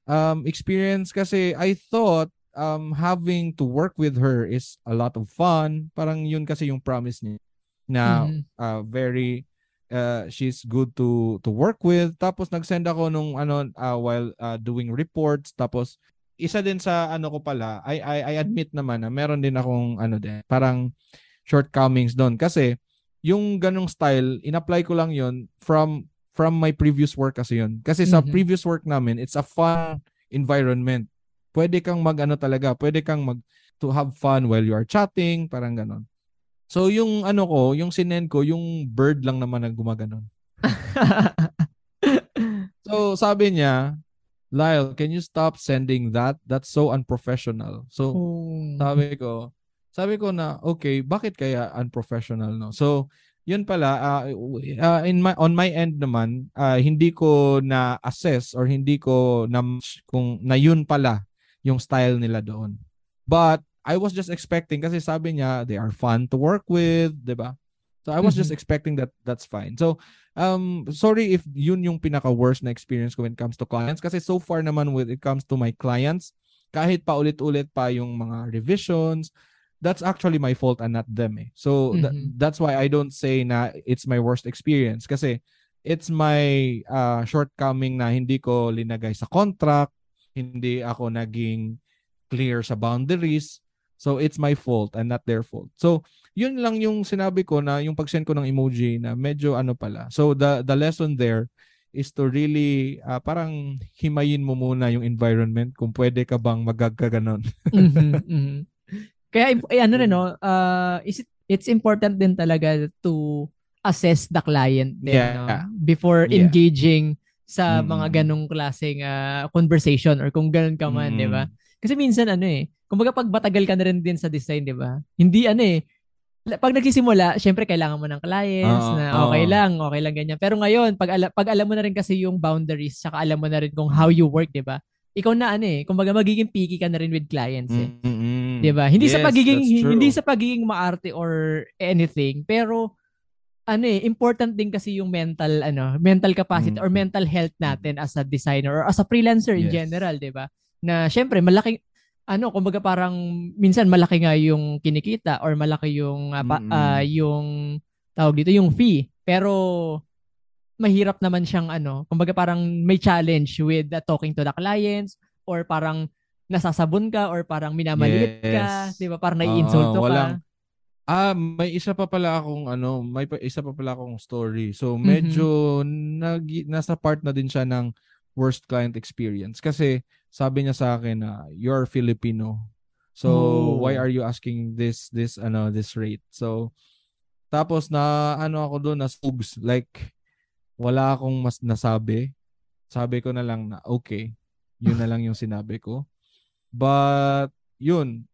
um, experience kasi I thought um, having to work with her is a lot of fun. Parang yun kasi yung promise niya na mm-hmm. uh, very uh, she's good to to work with. Tapos nag-send ako nung ano uh, while uh, doing reports tapos isa din sa ano ko pala, I I, I admit naman na meron din akong ano din, parang shortcomings doon kasi yung ganong style, in-apply ko lang yon from from my previous work kasi yun. Kasi sa mm-hmm. previous work namin, it's a fun environment. Pwede kang mag ano talaga, pwede kang mag to have fun while you are chatting, parang ganon. So yung ano ko, yung sinend ko, yung bird lang naman ang gumaganon. so sabi niya, Lyle, can you stop sending that? That's so unprofessional. So oh. sabi ko, sabi ko na, okay, bakit kaya unprofessional no? So yun pala uh, uh, in my on my end naman uh, hindi ko na assess or hindi ko na kung na yun pala yung style nila doon but I was just expecting kasi sabi niya they are fun to work with 'di ba so I was mm-hmm. just expecting that that's fine so um sorry if yun yung pinaka worst na experience ko when it comes to clients kasi so far naman when it comes to my clients kahit pa ulit-ulit pa yung mga revisions that's actually my fault and not them eh. So mm-hmm. th- that's why I don't say na it's my worst experience kasi it's my uh, shortcoming na hindi ko linagay sa contract, hindi ako naging clear sa boundaries. So it's my fault and not their fault. So yun lang yung sinabi ko na yung pag-send ko ng emoji na medyo ano pala. So the the lesson there is to really uh, parang himayin mo muna yung environment kung pwede ka bang magagaganon. mm-hmm, mm-hmm. Kaya eh, ano rin no, uh, is it, it's important din talaga to assess the client din, yeah. no? before yeah. engaging sa mm-hmm. mga ganong klaseng uh, conversation or kung ganun ka man, mm-hmm. 'di ba? Kasi minsan ano eh, kumbaga pag matagal ka na rin din sa design, 'di ba? Hindi ano eh, pag nagsisimula, syempre kailangan mo ng clients uh, na okay uh, lang, okay lang ganyan. Pero ngayon, pag, ala, pag alam mo na rin kasi yung boundaries, saka alam mo na rin kung how you work, 'di ba? ikaw na ano eh, kumbaga magiging picky ka na rin with clients eh. Mm-hmm. 'Di ba? Hindi yes, sa pagiging hindi sa pagiging maarte or anything, pero ano eh, important din kasi yung mental ano, mental capacity mm-hmm. or mental health natin as a designer or as a freelancer in yes. general, 'di ba? Na syempre malaking ano, kumbaga parang minsan malaki nga yung kinikita or malaki yung uh, pa, mm-hmm. uh, yung tawag dito yung fee. Pero mahirap naman siyang ano, kumbaga parang may challenge with uh, talking to the clients or parang nasasabon ka or parang minamaliit yes. ka, 'di ba? Parang naiinsulto uh, walang, ka. Ah, may isa pa pala akong ano, may pa, isa pa pala akong story. So medyo mm-hmm. nag, nasa part na din siya ng worst client experience kasi sabi niya sa akin na you're Filipino. So Oh. why are you asking this this ano this rate? So tapos na ano ako doon na subs like wala akong mas nasabi. Sabi ko na lang na okay. Yun na lang yung sinabi ko. But yun.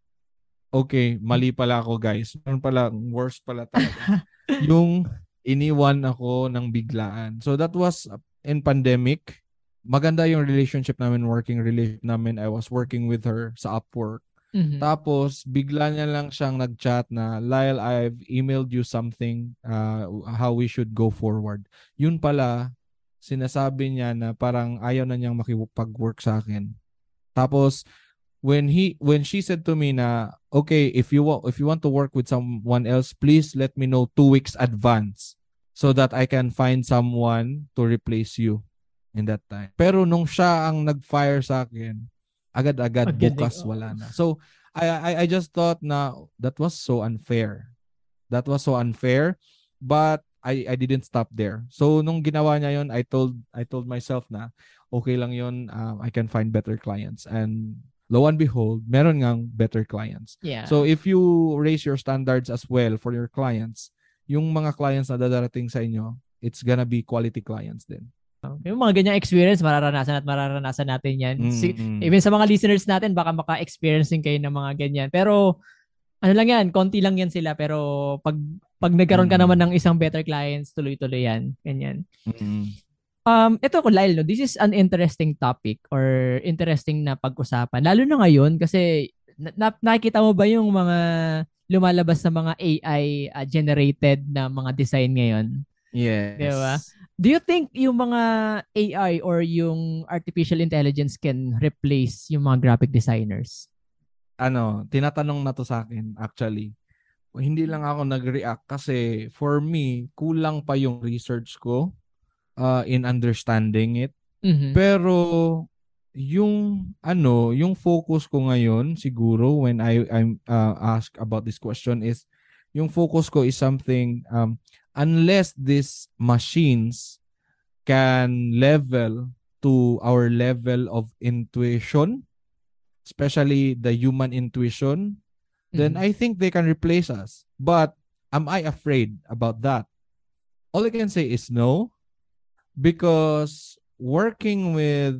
Okay, mali pala ako guys. Meron pala worst pala talaga. yung iniwan ako ng biglaan. So that was in pandemic. Maganda yung relationship namin, working relationship namin. I was working with her sa Upwork. Mhm. Tapos, bigla niya lang siyang nag-chat na, Lyle, I've emailed you something uh, how we should go forward. Yun pala, sinasabi niya na parang ayaw na niyang makipag-work sa akin. Tapos, when he when she said to me na okay if you want if you want to work with someone else please let me know two weeks advance so that I can find someone to replace you in that time. Pero nung siya ang nag-fire sa akin agad-agad Agad- bukas wala na. So I, I I just thought na that was so unfair. That was so unfair but I I didn't stop there. So nung ginawa niya yon I told I told myself na okay lang yon um, I can find better clients. And lo and behold meron ngang better clients. Yeah. So if you raise your standards as well for your clients, yung mga clients na dadarating sa inyo, it's gonna be quality clients din. Yung mga ganyang experience, mararanasan at mararanasan natin yan. Si- Mm-mm. Even sa mga listeners natin, baka maka-experience din kayo ng mga ganyan. Pero, ano lang yan, konti lang yan sila. Pero, pag, pag nagkaroon ka Mm. naman ng isang better clients, tuloy-tuloy yan. Ganyan. Mm-mm. Um, ito ko, Lyle, no, this is an interesting topic or interesting na pag-usapan. Lalo na ngayon kasi na, na- nakikita mo ba yung mga lumalabas na mga AI uh, generated na mga design ngayon? Yes. Di ba? Do you think yung mga AI or yung artificial intelligence can replace yung mga graphic designers? Ano, tinatanong na to sa akin actually. Hindi lang ako nag-react kasi for me, kulang pa yung research ko uh, in understanding it. Mhm. Pero yung ano, yung focus ko ngayon siguro when I I'm uh, asked about this question is yung focus ko is something um unless these machines can level to our level of intuition, especially the human intuition, then Mhm. I think they can replace us. But am I afraid about that? All I can say is no, because working with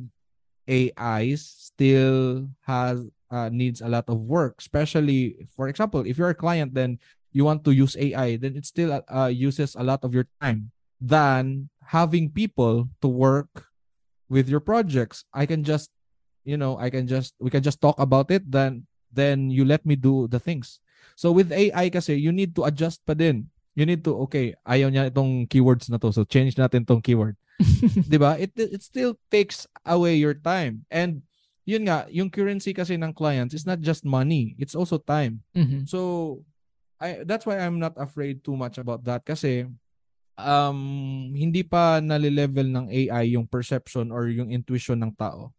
AIs still has uh, needs a lot of work. Especially, for example, if you're a client, then you want to use AI, then it still uh, uses a lot of your time than having people to work with your projects. I can just, you know, I can just we can just talk about it. Then then you let me do the things. So with AI kasi, you need to adjust pa din. You need to, okay, ayaw niya itong keywords na to. So change natin itong keyword. 'Di ba? It it still takes away your time. And yun nga, yung currency kasi ng clients is not just money, it's also time. Mhm. So I that's why I'm not afraid too much about that kasi um hindi pa nalilevel ng AI yung perception or yung intuition ng tao.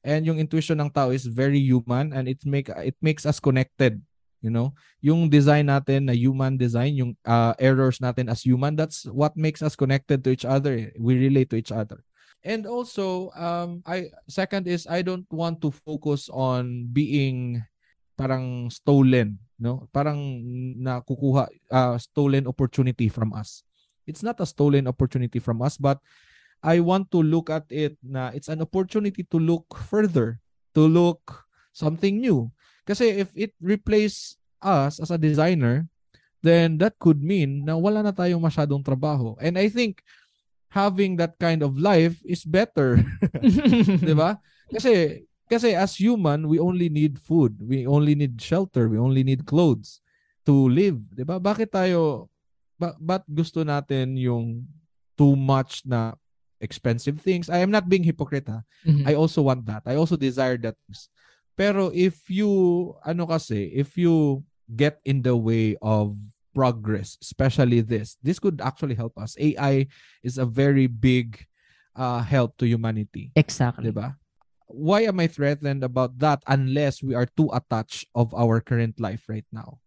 And yung intuition ng tao is very human and it make it makes us connected, you know. Yung design natin na human design, yung uh, errors natin as human, that's what makes us connected to each other. We relate to each other. And also, um, I second is I don't want to focus on being parang stolen, no? Parang nakukuha uh, stolen opportunity from us. It's not a stolen opportunity from us, but I want to look at it na it's an opportunity to look further, to look something new. Kasi if it replace us as a designer, then that could mean na wala na tayong masyadong trabaho. And I think having that kind of life is better. 'di ba? Kasi kasi as human, we only need food, we only need shelter, we only need clothes to live, 'di ba? Bakit tayo ba, ba't gusto natin yung too much na expensive things? I am not being hypocrite ha. Mhm. I also want that. I also desire that. Pero if you ano kasi, if you get in the way of progress, especially this, this could actually help us. AI is a very big uh, help to humanity. exactly. 'di ba? Why am I threatened about that unless we are too attached of our current life right now?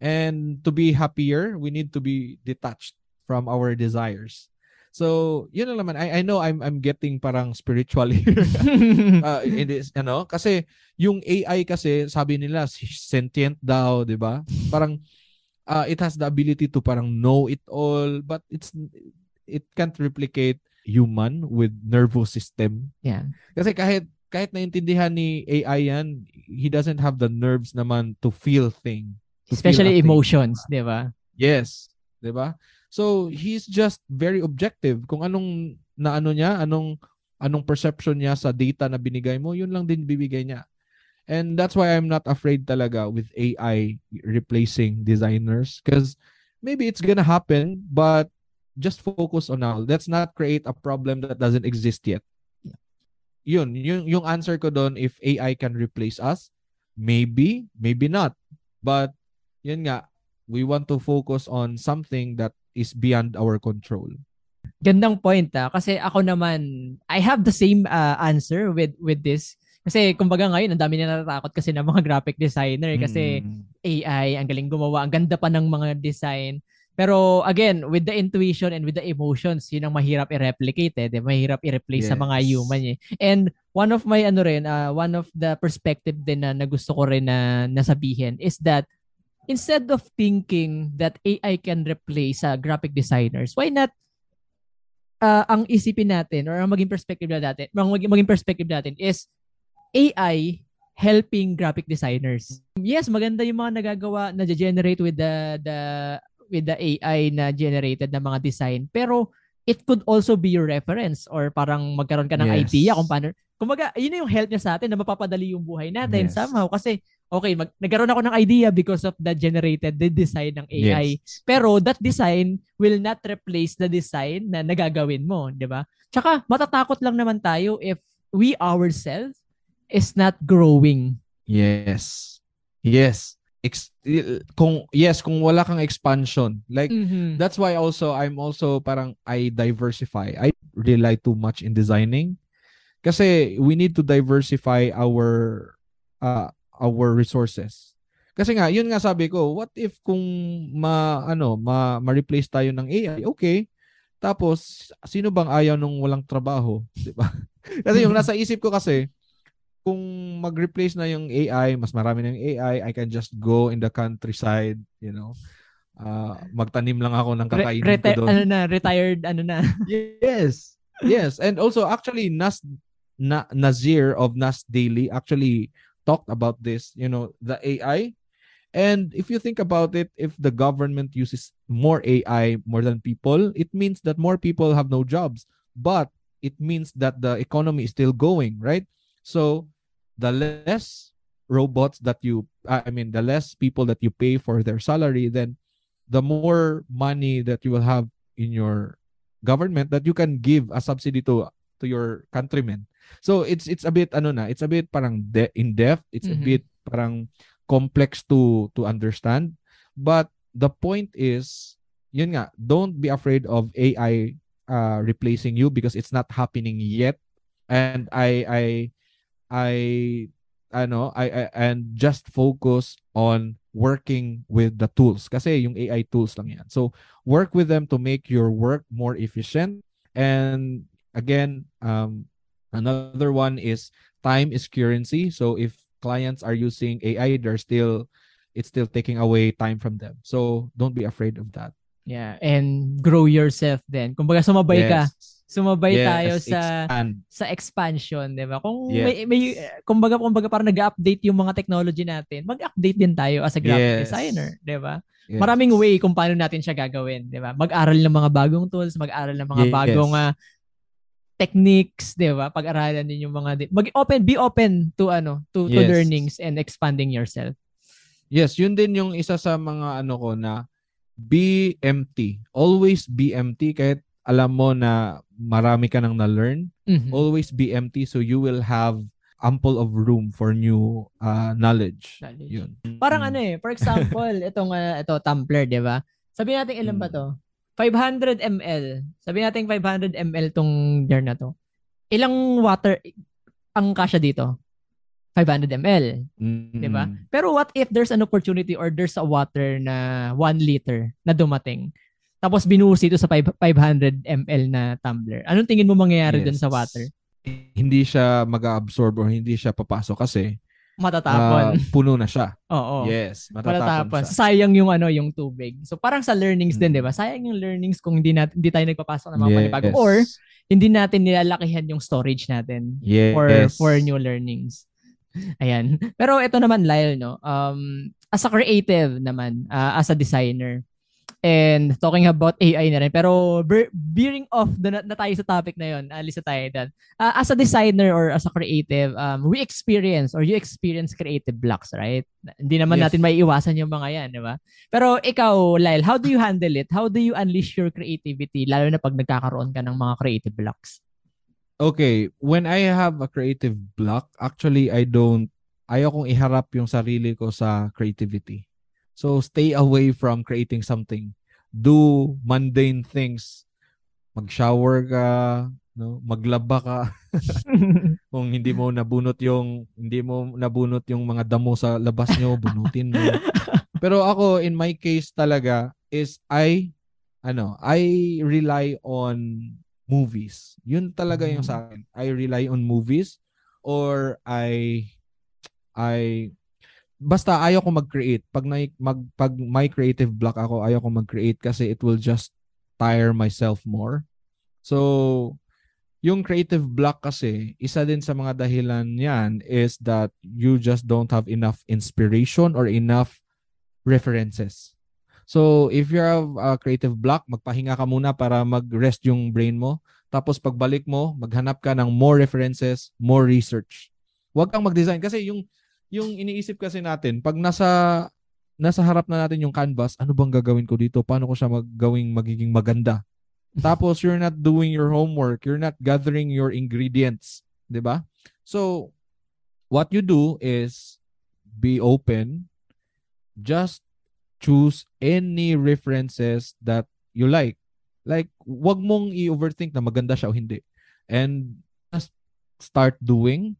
And to be happier, we need to be detached from our desires. So, yun lang naman. I, I know I'm I'm getting parang spiritual here. uh, in this, ano, kasi yung AI kasi sabi nila sentient daw, 'di ba? Parang uh, it has the ability to parang know it all, but it's it can't replicate human with nervous system. Yeah. Kasi kahit kahit naintindihan ni AI yan, he doesn't have the nerves naman to feel thing. To Especially feel emotions, 'di ba? Yes, 'di ba? So he's just very objective kung anong naano niya, anong anong perception niya sa data na binigay mo, yun lang din bibigay niya. And that's why I'm not afraid talaga with AI replacing designers because maybe it's gonna happen, but just focus on now. Let's not create a problem that doesn't exist yet. Yun, yung, yung answer ko doon, if AI can replace us, maybe, maybe not. But, yun nga, we want to focus on something that is beyond our control. Gandang point ah kasi ako naman I have the same uh, answer with with this. Kasi kumbaga ngayon ang dami na natatakot kasi ng mga graphic designer kasi mm. AI ang galing gumawa, ang ganda pa ng mga design. Pero again, with the intuition and with the emotions, yun ang mahirap i-replicate eh. Mahirap i-replace yes. sa mga human eh. And one of my ano rin, uh, one of the perspective din na, na gusto ko rin na nasabihin is that instead of thinking that AI can replace uh, graphic designers, why not uh, ang isipin natin or ang maging perspective natin, maging, maging perspective natin is AI helping graphic designers. Yes, maganda yung mga nagagawa na generate with the the with the AI na generated na mga design, pero it could also be your reference or parang magkaroon ka ng yes. idea kung paano. Kumbaga, yun yung help niya sa atin na mapapadali yung buhay natin yes. somehow kasi okay, mag, nagkaroon ako ng idea because of the generated the design ng AI. Yes. Pero that design will not replace the design na nagagawin mo, 'di ba? Tsaka matatakot lang naman tayo if we ourselves is not growing. Yes. Yes. Ex- kung yes, kung wala kang expansion. Like mm-hmm. that's why also I'm also parang I diversify. I rely too much in designing. Kasi we need to diversify our uh, our resources. Kasi nga, yun nga sabi ko, what if kung ma ano, ma ma-replace tayo ng AI? Okay. Tapos sino bang ayaw nung walang trabaho, 'di ba? kasi yung nasa isip ko kasi kung mag-replace na yung AI, mas marami na yung AI, I can just go in the countryside, you know. Uh, magtanim lang ako ng kakainin Re- reti- ko doon. Ano na, retired ano na. yes. Yes. And also actually Nas na, Nazir of Nas Daily actually talked about this, you know, the AI. And if you think about it, if the government uses more AI more than people, it means that more people have no jobs. But it means that the economy is still going, right? So the less robots that you, I mean, the less people that you pay for their salary, then the more money that you will have in your government that you can give a subsidy to to your countrymen. So it's it's a bit ano na, it's a bit parang de- in depth, it's mm-hmm. a bit parang complex to to understand. But the point is, yun nga, don't be afraid of AI uh, replacing you because it's not happening yet. And I I I ano, I, I and just focus on working with the tools kasi yung AI tools lang yan. So work with them to make your work more efficient and again um Another one is time is currency. So if clients are using AI, they're still it's still taking away time from them. So don't be afraid of that. Yeah, and grow yourself then. Kumbaga sumabay yes. ka. Sumabay yes, tayo sa expand. sa expansion, 'di ba? Kung yes. may, may kumbaga kumbaga para nag-update yung mga technology natin, mag-update din tayo as a graphic yes. designer, 'di ba? Yes. Maraming way kung paano natin siya gagawin, 'di ba? Mag-aral ng mga bagong tools, mag-aral ng mga yes. bagong uh, techniques, 'di ba? Pag-aralan din yung mga mag open be open to ano, to yes. to learnings and expanding yourself. Yes, yun din yung isa sa mga ano ko na be empty. Always be empty kahit alam mo na marami ka nang na-learn. Mm-hmm. Always be empty so you will have ample of room for new uh, knowledge. knowledge. Yun. Parang mm. ano eh, for example, itong uh, ito Tumblr, 'di ba? Sabi natin ilan mm. ba 'to? 500 ml. Sabi natin 500 ml tong jar na to. Ilang water ang kasya dito? 500 ml. Mm-hmm. 'Di ba? Pero what if there's an opportunity or there's a water na 1 liter na dumating? Tapos binuhos ito sa 500 ml na tumbler. Anong tingin mo mangyayari Yes. dun sa water? Hindi siya mag-absorb or hindi siya papasok kasi Matatapon. ah, puno na siya. Oo. Yes, matatapon Matatapon. siya. Sayang yung ano, yung tubig. So parang sa learnings din, Mm. 'di ba? Sayang yung learnings kung hindi natin hindi tayo nagpapasok ng mga Yes. panibago or hindi natin nilalakihan yung storage natin yes. for for new learnings. Ayan. Pero ito naman Lyle, no. Um as a creative naman, uh, as a designer. And talking about AI na rin. Pero ber- veering off na, na tayo sa topic na yon. Alis na tayo doon. Uh, as a designer or as a creative, um, we experience or you experience creative blocks, right? Hindi naman Yes. natin maiiwasan yung mga yan, di ba? Pero ikaw, Lyle, how do you handle it? How do you unleash your creativity lalo na pag nagkakaroon ka ng mga creative blocks? Okay, when I have a creative block, actually I don't ayaw kong iharap yung sarili ko sa creativity. So stay away from creating something. Do mundane things. Mag-shower ka, no? Maglaba ka kung hindi mo nabunot yung hindi mo nabunot yung mga damo sa labas nyo, bunutin mo. Pero ako in my case talaga is I ano, I rely on movies. Yun talaga yung sa akin. I rely on movies or I I basta ayaw ko mag-create. Pag na, mag pag may creative block ako, ayaw ko mag-create kasi it will just tire myself more. So yung creative block kasi, isa din sa mga dahilan yan is that you just don't have enough inspiration or enough references. So, if you have a creative block, magpahinga ka muna para mag-rest yung brain mo. Tapos pagbalik mo, maghanap ka ng more references, more research. Huwag kang mag-design kasi yung yung iniisip kasi natin, pag nasa nasa harap na natin yung canvas, ano bang gagawin ko dito? Paano ko siya maggawing magiging maganda? Tapos you're not doing your homework, you're not gathering your ingredients, 'di ba? So what you do is be open, just choose any references that you like. Like wag mong i-overthink na maganda siya o hindi. And just start doing.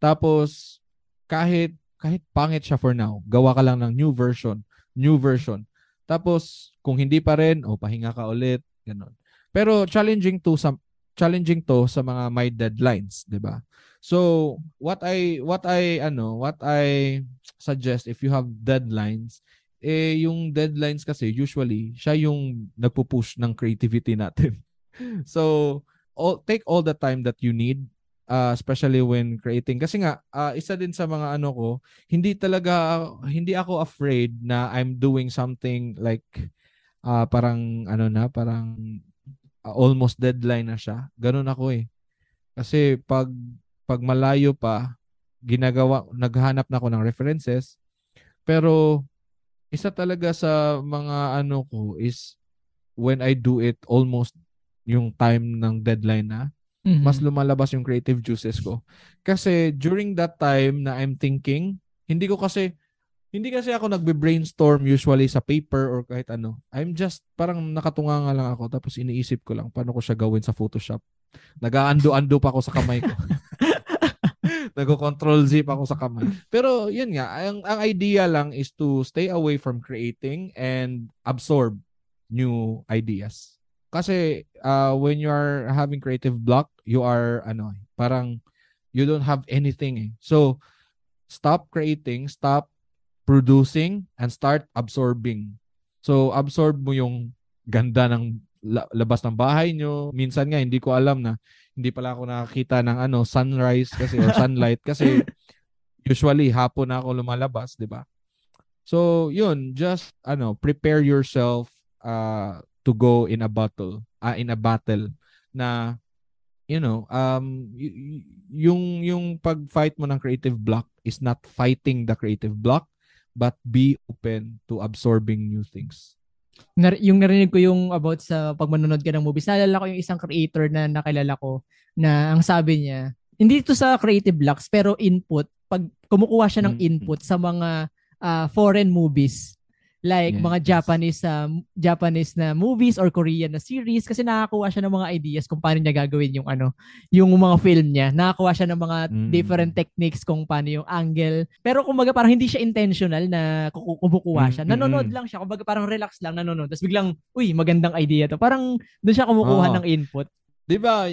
Tapos kahit kahit pangit siya for now, gawa ka lang ng new version, new version. Tapos kung hindi pa rin, o pahinga ka ulit, ganun. Pero challenging to sa challenging to sa mga my deadlines, 'di ba? So, what I what I ano, what I suggest if you have deadlines, eh yung deadlines kasi usually siya yung nagpo-push ng creativity natin. so, all, take all the time that you need uh, especially when creating kasi nga uh, isa din sa mga ano ko, hindi talaga hindi ako afraid na I'm doing something like uh, parang ano na, parang uh, almost deadline na siya. Ganun ako eh. Kasi pag pag malayo pa, ginagawa, naghanap na ako ng references. Pero isa talaga sa mga ano ko is when I do it almost yung time ng deadline na, Mhm. mas lumalabas yung creative juices ko. Kasi during that time na I'm thinking, hindi ko kasi hindi kasi ako nagbe-brainstorm usually sa paper or kahit ano. I'm just parang nakatunga nga lang ako tapos iniisip ko lang paano ko siya gawin sa Photoshop. Nag-aando-ando pa ako sa kamay ko. Nag-control Z pa ako sa kamay. Pero yun nga, ang, ang idea lang is to stay away from creating and absorb new ideas. Kasi uh, when you are having creative block, you are ano, parang you don't have anything eh. So stop creating, stop producing and start absorbing. So absorb mo yung ganda ng la- labas ng bahay nyo. Minsan nga hindi ko alam na hindi pala ako nakakita ng ano sunrise kasi or sunlight kasi usually hapon na ako lumalabas, 'di ba? So, yun, just ano, prepare yourself uh to go in a battle, uh, in a battle na you know, um y- yung yung pag-fight mo ng creative block is not fighting the creative block but be open to absorbing new things. Nar- yung narinig ko yung about sa pag manonood ka ng movies, naalala ko yung isang creator na nakilala ko na ang sabi niya, hindi ito sa creative blocks pero input, pag kumukuha siya ng input sa mga ah, foreign movies, like Yes. mga Japanese um, Japanese na movies or Korean na series kasi nakakuha siya ng mga ideas kung paano niya gagawin yung ano, yung mga film niya. Nakakuha siya ng mga Mm. different techniques kung paano yung angle. Pero kumbaga parang hindi siya intentional na kumukuha siya. Mm, Nanonood mm, mm. lang siya, kumbaga parang relax lang nanonood. Tapos biglang, uy, magandang idea to. Parang doon siya kumukuha Oo. ng input. 'Di ba?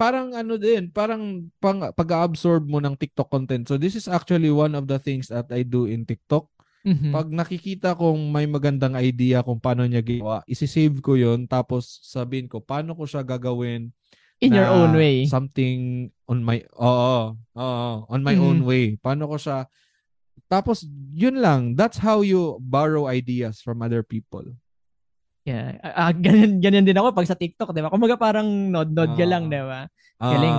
Parang ano din, parang pang, pag-absorb mo ng TikTok content. So this is actually one of the things that I do in TikTok. Mhm. Pag nakikita kong may magandang idea kung paano niya ginawa, isi-save ko 'yon tapos sabihin ko paano ko siya gagawin In your own way. Something on my oo, oo, on my Mhm. own way. Paano ko siya Tapos yun lang, that's how you borrow ideas from other people. Yeah. Ah, ah, ganyan, ganyan din ako pag sa TikTok, di ba? Kumbaga parang nod-nod ka Ah. lang, di ba? Ah. Galing.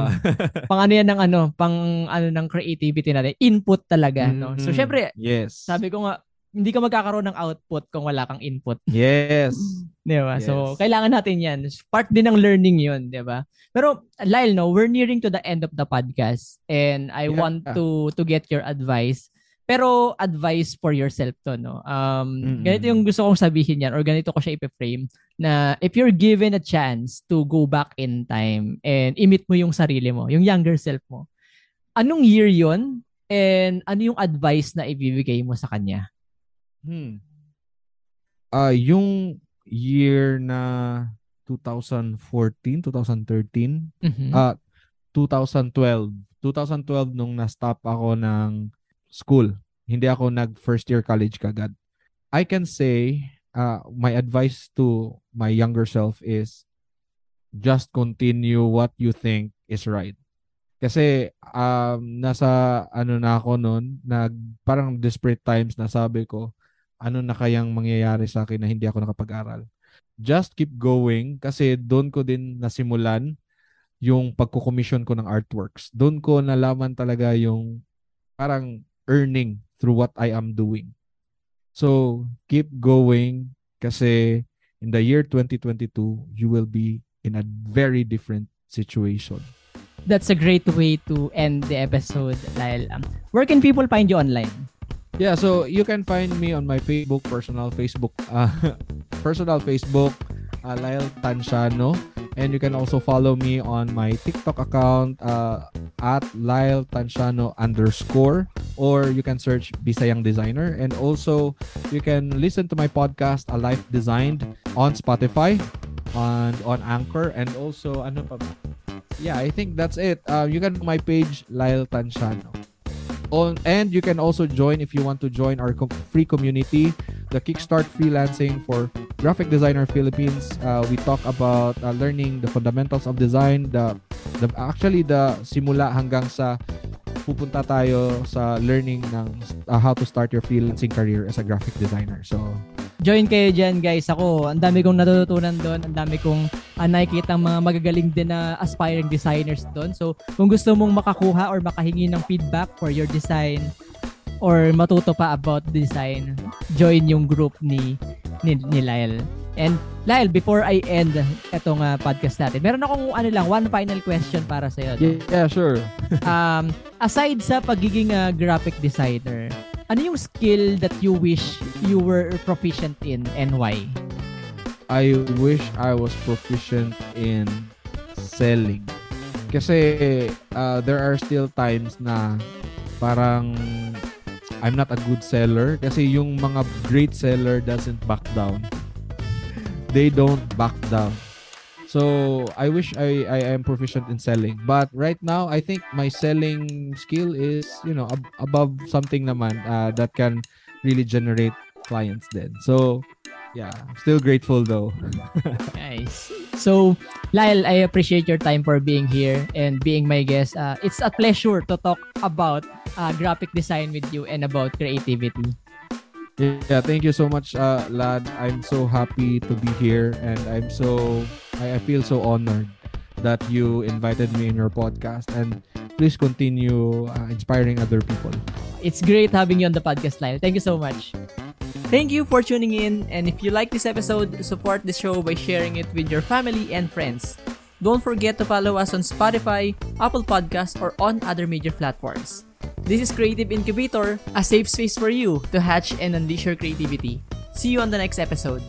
Pang ano yan ng ano, pang ano ng creativity natin. Input talaga, no? So, Mhm. syempre, yes. sabi ko nga, hindi ka magkakaroon ng output kung wala kang input. yes. Di ba? So, Yes. kailangan natin yan. Part din ng learning yun, di ba? Pero, Lyle, no, we're nearing to the end of the podcast and I Yeah. want to to get your advice. Pero, advice for yourself to, no? Um, Mm-mm. ganito yung gusto kong sabihin yan or ganito ko siya ipi-frame na if you're given a chance to go back in time and imit mo yung sarili mo, yung younger self mo, anong year yon and ano yung advice na ibibigay mo sa kanya? Hmm. Ah, yung year na 2014, 2013, Mhm. ah 2012. 2012 nung na-stop ako ng school. Hindi ako nag first year college kagad. I can say uh, my advice to my younger self is just continue what you think is right. Kasi um, nasa ano na ako noon, nag parang desperate times na sabi ko, ano na kayang mangyayari sa akin na hindi ako nakapag-aral. Just keep going kasi doon ko din nasimulan yung pagko-commission ko ng artworks. Doon ko nalaman talaga yung parang earning through what I am doing. So, keep going kasi in the year 2022, you will be in a very different situation. That's a great way to end the episode, Lyle. Um, where can people find you online? Yeah, so you can find me on my Facebook, personal Facebook, uh, personal Facebook, uh, Lyle Tansiano. And you can also follow me on my TikTok account uh, at Lyle Tansiano underscore. Or you can search Bisayang Designer. And also, you can listen to my podcast, A Life Designed, on Spotify, on on Anchor, and also, ano pa? Yeah, I think that's it. Uh, you can my page, Lyle Tansiano. On, and you can also join if you want to join our com- free community, the Kickstart Freelancing for Graphic Designer Philippines. Uh, we talk about uh, learning the fundamentals of design, the, the actually the simula hanggang sa pupunta tayo sa learning ng uh, how to start your freelancing career as a graphic designer. So, Join kayo dyan, guys. Ako, ang dami kong natututunan doon. Ang dami kong uh, nakikita ang mga magagaling din na aspiring designers doon. So, kung gusto mong makakuha or makahingi ng feedback for your design or matuto pa about design, join yung group ni, ni, ni Lyle. And Lyle, before I end itong uh, podcast natin, meron akong ano lang, one final question para sa'yo. no? yeah, sure. um, aside sa pagiging uh, graphic designer, ano yung skill that you wish you were proficient in and why? I wish I was proficient in selling. Kasi uh, there are still times na parang I'm not a good seller kasi yung mga great seller doesn't back down. They don't back down. So I wish I, I am proficient in selling. But right now I think my selling skill is, you know, ab- above something naman uh, that can really generate clients then. So yeah, still grateful though. Nice. So, Lyle, I appreciate your time for being here and being my guest. Uh, it's a pleasure to talk about uh, graphic design with you and about creativity. Yeah, thank you so much, uh, lad. I'm so happy to be here, and I'm so I, I feel so honored that you invited me in your podcast. And please continue uh, inspiring other people. It's great having you on the podcast, Lyle. Thank you so much. Thank you for tuning in. And if you like this episode, support the show by sharing it with your family and friends. Don't forget to follow us on Spotify, Apple Podcasts, or on other major platforms. This is Creative Incubator, a safe space for you to hatch and unleash your creativity. See you on the next episode.